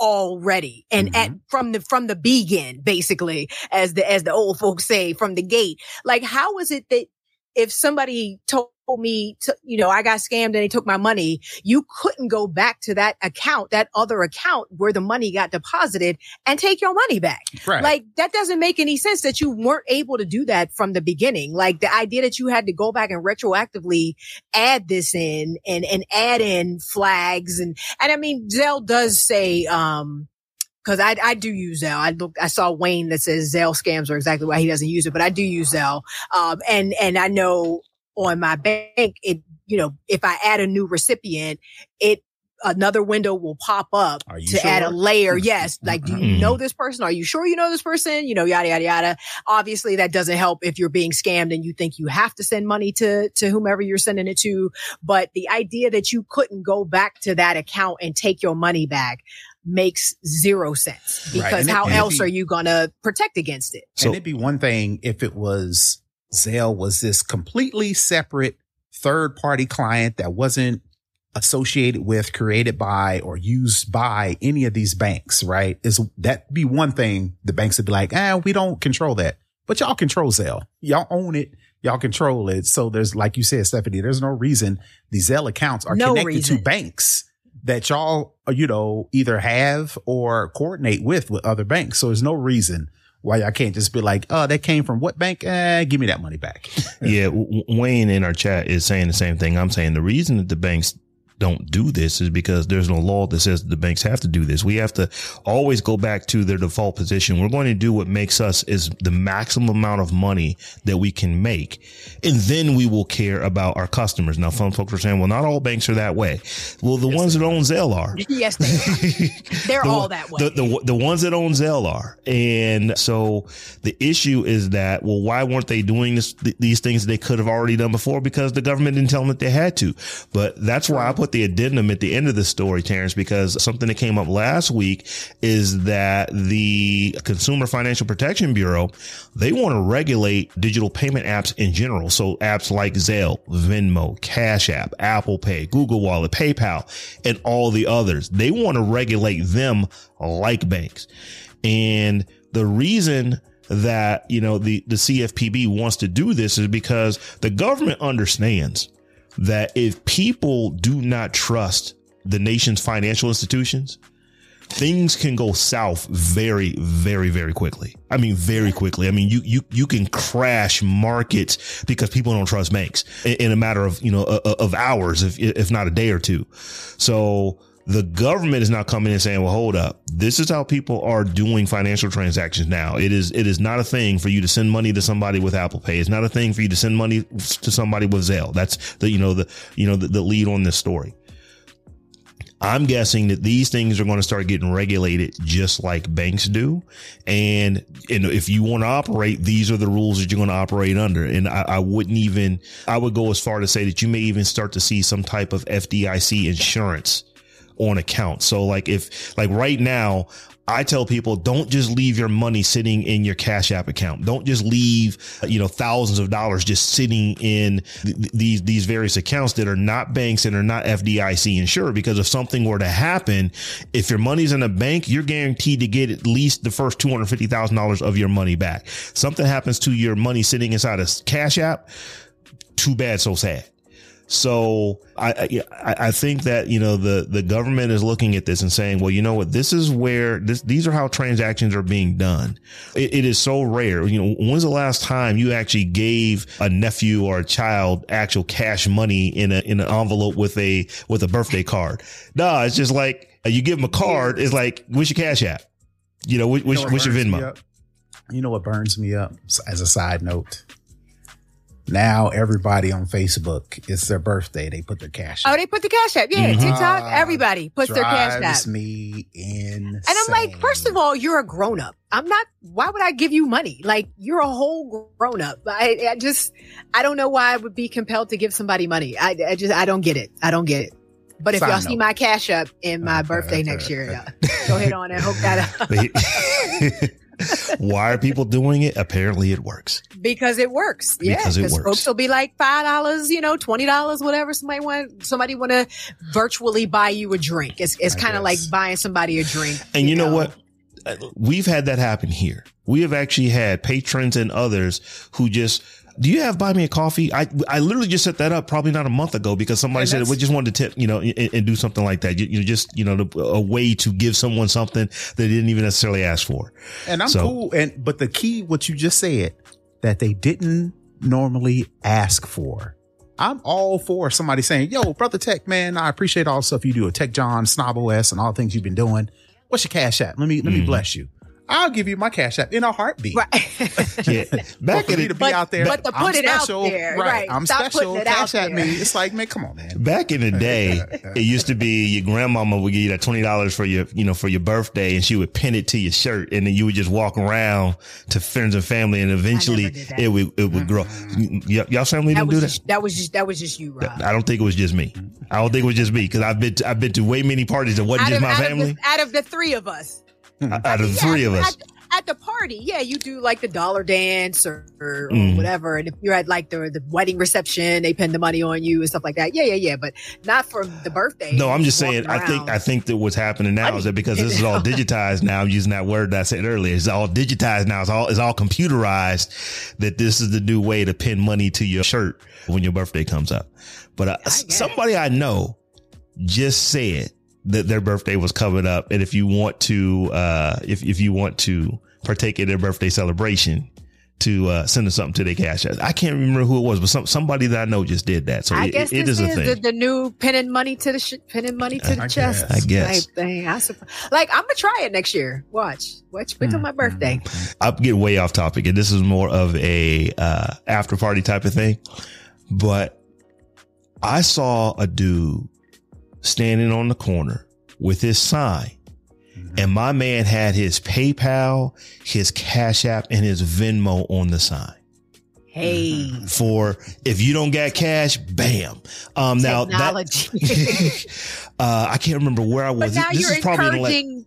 already and at mm-hmm. from the from the begin basically as the as the old folks say from the gate like how is it that if somebody told me to, you know i got scammed and they took my money you couldn't go back to that account that other account where the money got deposited and take your money back Right. like that doesn't make any sense that you weren't able to do that from the beginning. Like the idea that you had to go back and retroactively add this in and, and add in flags and, and I mean, Zelle does say, um, Cause I, I do use Zelle. I look, I saw Wayne that says Zelle scams are exactly why he doesn't use it, but I do use Zelle. Um, and, and I know on my bank, it, you know, if I add a new recipient, it, another window will pop up to add a layer. Yes. Like, do you Mhm. know this person? Are you sure you know this person? You know, yada, yada, yada. Obviously that doesn't help if you're being scammed and you think you have to send money to, to whomever you're sending it to. But the idea that you couldn't go back to that account and take your money back makes zero sense because And it- how it else be- are you going to protect against it? So and it'd be one thing if it was Zelle was this completely separate third party client that wasn't associated with, created by, or used by any of these banks, right? Is that be one thing the banks would be like, ah, we don't control that. But y'all control Zelle. Y'all own it. Y'all control it. So there's, like you said, Stephanie, there's no reason these Zelle accounts are No connected reason. to banks that y'all, you know, either have or coordinate with, with other banks. So there's no reason why y'all can't just be like, oh, that came from what bank? Eh, give me that money back. Yeah, W- Wayne in our chat is saying the same thing. I'm saying the reason that the banks don't do this is because there's no law that says the banks have to do this. We have to always go back to their default position. We're going to do what makes us is the maximum amount of money that we can make. And then we will care about our customers. Now, some folks are saying, well, not all banks are that way. Well, the ones that own Zelle are. yes, they are. They're The all that way. The, the the ones that own Zelle are, and so the issue is that well, why weren't they doing this th- these things they could have already done before? Because the government didn't tell them that they had to. But that's why I put the addendum at the end of the story, Terrence, because something that came up last week is that the Consumer Financial Protection Bureau they want to regulate digital payment apps in general. So apps like Zelle, Venmo, Cash App, Apple Pay, Google Wallet, PayPal, and all the others. They want to regulate them like banks. And the reason that, you know, the, the CFPB wants to do this is because the government understands that if people do not trust the nation's financial institutions, things can go south very, very, very quickly. I mean, very quickly. I mean, you, you, you can crash markets because people don't trust banks in, in a matter of, you know, of, of hours, if, if not a day or two. So the government is now coming and saying, well, hold up. This is how people are doing financial transactions now. It is, it is not a thing for you to send money to somebody with Apple Pay. It's not a thing for you to send money to somebody with Zelle. That's the, you know, the, you know, the, the lead on this story. I'm guessing that these things are going to start getting regulated just like banks do. And, and if you want to operate, these are the rules that you're going to operate under. And I, I wouldn't even, I would go as far to say that you may even start to see some type of FDIC insurance on account. So like if like right now, I tell people don't just leave your money sitting in your Cash App account. Don't just leave, you know, thousands of dollars just sitting in th- these, these various accounts that are not banks and are not FDIC insured. Because if something were to happen, if your money's in a bank, you're guaranteed to get at least the first $250,000 of your money back. Something happens to your money sitting inside a Cash App. Too bad, so sad. So I, I, I think that, you know, the, the government is looking at this and saying, well, you know what? This is where this, these are how transactions are being done. It, it is so rare. You know, when's the last time you actually gave a nephew or a child actual cash money in a, in an envelope with a, with a birthday card? No, it's just like uh, you give them a card. It's like, what's your cash app? You know, which, You know what what's your Venmo? You know what burns me up? As a side note, now everybody on Facebook, it's their birthday. They put their cash. Oh, they put the cash app. Yeah, Mhm. TikTok. Ah, Everybody puts their cash app. me insane. And I'm like, first of all, you're a grown up. I'm not. Why would I give you money? Like you're a whole grown up. I, I just, I don't know why I would be compelled to give somebody money. I, I just, I don't get it. I don't get it. But if Side y'all note. see my cash up in my birthday next year, go ahead on and hook that up Why are people doing it? Apparently it works. because it works. Yeah, Because it works. folks will be like five dollars, you know, twenty dollars, whatever. Somebody want, somebody want to virtually buy you a drink. It's it's kind of like buying somebody a drink. And you know what? Uh, We've had that happen here. We have actually had patrons and others who just, do you have buy me a coffee? I, I literally just set that up probably not a month ago because somebody said we just wanted to tip, you know, and, and do something like that. You, you just, you know, the- a way to give someone something they didn't even necessarily ask for. And I'm So- cool. And but the key, what you just said, that they didn't normally ask for. I'm all for somebody saying, "Yo, brother Tech, man, I appreciate all the stuff you do at Tech Jawn, Snob OS, and all the things you've been doing. What's your cash app? Let me let me Mhm. bless you. I'll give you my cash app in a heartbeat. Right. Yeah. Back for in the, to be But- out there, but to I'm put it out there, right? right. I'm Stop special. putting it out Cash at me. It's like, man, come on, man. Back in the day, it used to be your grandmama would give you that twenty dollars for your, you know, for your birthday, and she would pin it to your shirt, and then you would just walk around to friends and family, and eventually it would it would grow. Mm-hmm. Y- y'all family that didn't do that. just, that was just that was just you, Rob. I don't think it was just me. I don't think it was just me because I've been to, I've been to way many parties that wasn't out, just of, my out, family. Of the, out of the three of us, out of the three of us, At, at the party, yeah, you do like the dollar dance or, or, Mm. whatever. And if you're at like the the wedding reception, they pin the money on you and stuff like that. Yeah, yeah, yeah. But not for the birthday. no, I'm just saying. I think. I think that what's happening now is that because this is all digitized now. I'm using that word that I said earlier. It's all digitized now. It's all it's all computerized. That this is the new way to pin money to your shirt when your birthday comes up. But uh, guess. somebody I know just said that their birthday was coming up, and if you want to, uh, if if you want to partake in their birthday celebration. To uh, send them something to their cash app. I can't remember who it was, but some somebody that I know just did that. So I it, guess it is a thing. the, the new pinning money to the sh- pinning money to the I chest. guess. I guess. type thing. I supp- like I'm gonna try it next year. Watch, watch, wait till Hmm. my birthday. I'm getting way off topic, and this is more of a uh, after party type of thing. But I saw a dude standing on the corner with his sign, and my man had his PayPal, his Cash App, and his Venmo on the sign. Hey, For if you don't get cash, bam. Um, now technology. that uh, I can't remember where I was. but now this you're is probably in the la- encouraging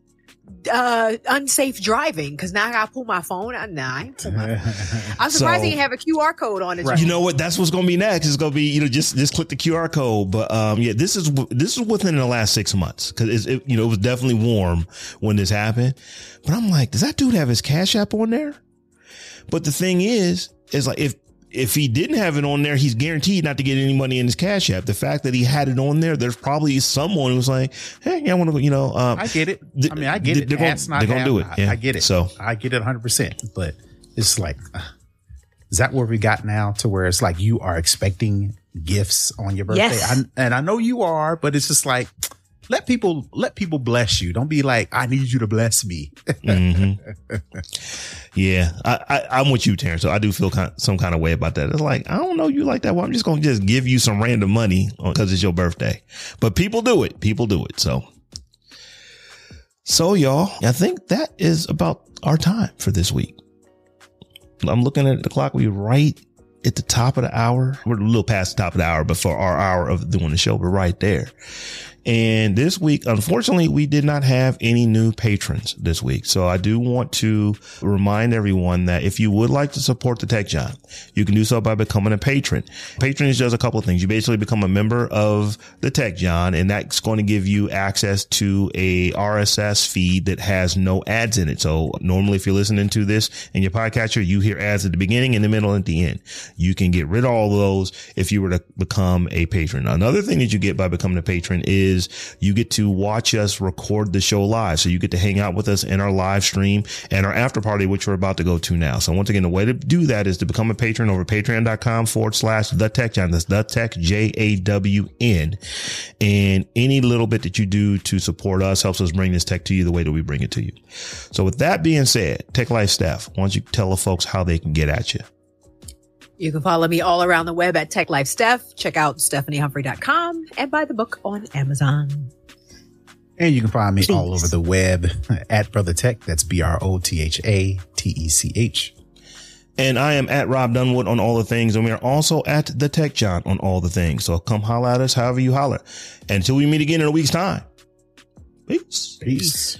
uh, unsafe driving because now I gotta pull my phone. I, nah, I ain't pull my phone. I'm surprised So- they didn't have a QR code on it. Right. You know what? That's what's going to be next. It's going to be you know just just click the QR code. But um, yeah, this is this is within the last six months because it you know it was definitely warm when this happened. But I'm like, does that dude have his Cash App on there? But the thing is, is like if if he didn't have it on there, he's guaranteed not to get any money in his Cash App. The fact that he had it on there, there's probably someone who's like, hey, yeah, I want to, you know, um, I get it. I mean, I get th- it. they're gonna- That's not they're gonna do it. I- Yeah. I get it. So- I get it 100. percent But it's like, uh, is that where we got now? To where it's like you are expecting gifts on your birthday, Yes. I, and I know you are, but it's just like let people let people bless you. Don't be like, I need you to bless me. mm-hmm. Yeah, I, I, am with you, Terrence. So I do feel kind, some kind of way about that. It's like I don't know you like that. Well, I'm just gonna just give you some random money because it's your birthday. But people do it. People do it. So, so y'all, I think that is about our time for this week. I'm looking at the clock. We right at the top of the hour. We're a little past the top of the hour before our hour of doing the show. We're right there. And this week, unfortunately, we did not have any new patrons this week. So I do want to remind everyone that if you would like to support the Tech Jawn, you can do so by becoming a patron. Patronage does a couple of things. You basically become a member of the Tech Jawn, and that's going to give you access to a RSS feed that has no ads in it. So normally, if you're listening to this in your podcatcher, you hear ads at the beginning, in the middle, and at the end. You can get rid of all of those if you were to become a patron. Another thing that you get by becoming a patron is is you get to watch us record the show live. So you get to hang out with us in our live stream and our after party, which we're about to go to now. So once again, the way to do that is to become a patron over patreon.com forward slash the tech Jawn. That's the tech J A W N. And any little bit that you do to support us helps us bring this tech to you the way that we bring it to you. So with that being said, Tech Life Steph, why don't you tell the folks how they can get at you? You can follow me all around the web at Tech Life Steph. Check out stephaniehumphrey.com and buy the book on Amazon. And you can find me Please. all over the web at Brother Tech. That's B R O T H A T E C H. And I am at Rob Dunwood on all the things. And we are also at the Tech Jawn on all the things. So come holler at us however you holler. And until we meet again in a week's time. Peace. Peace.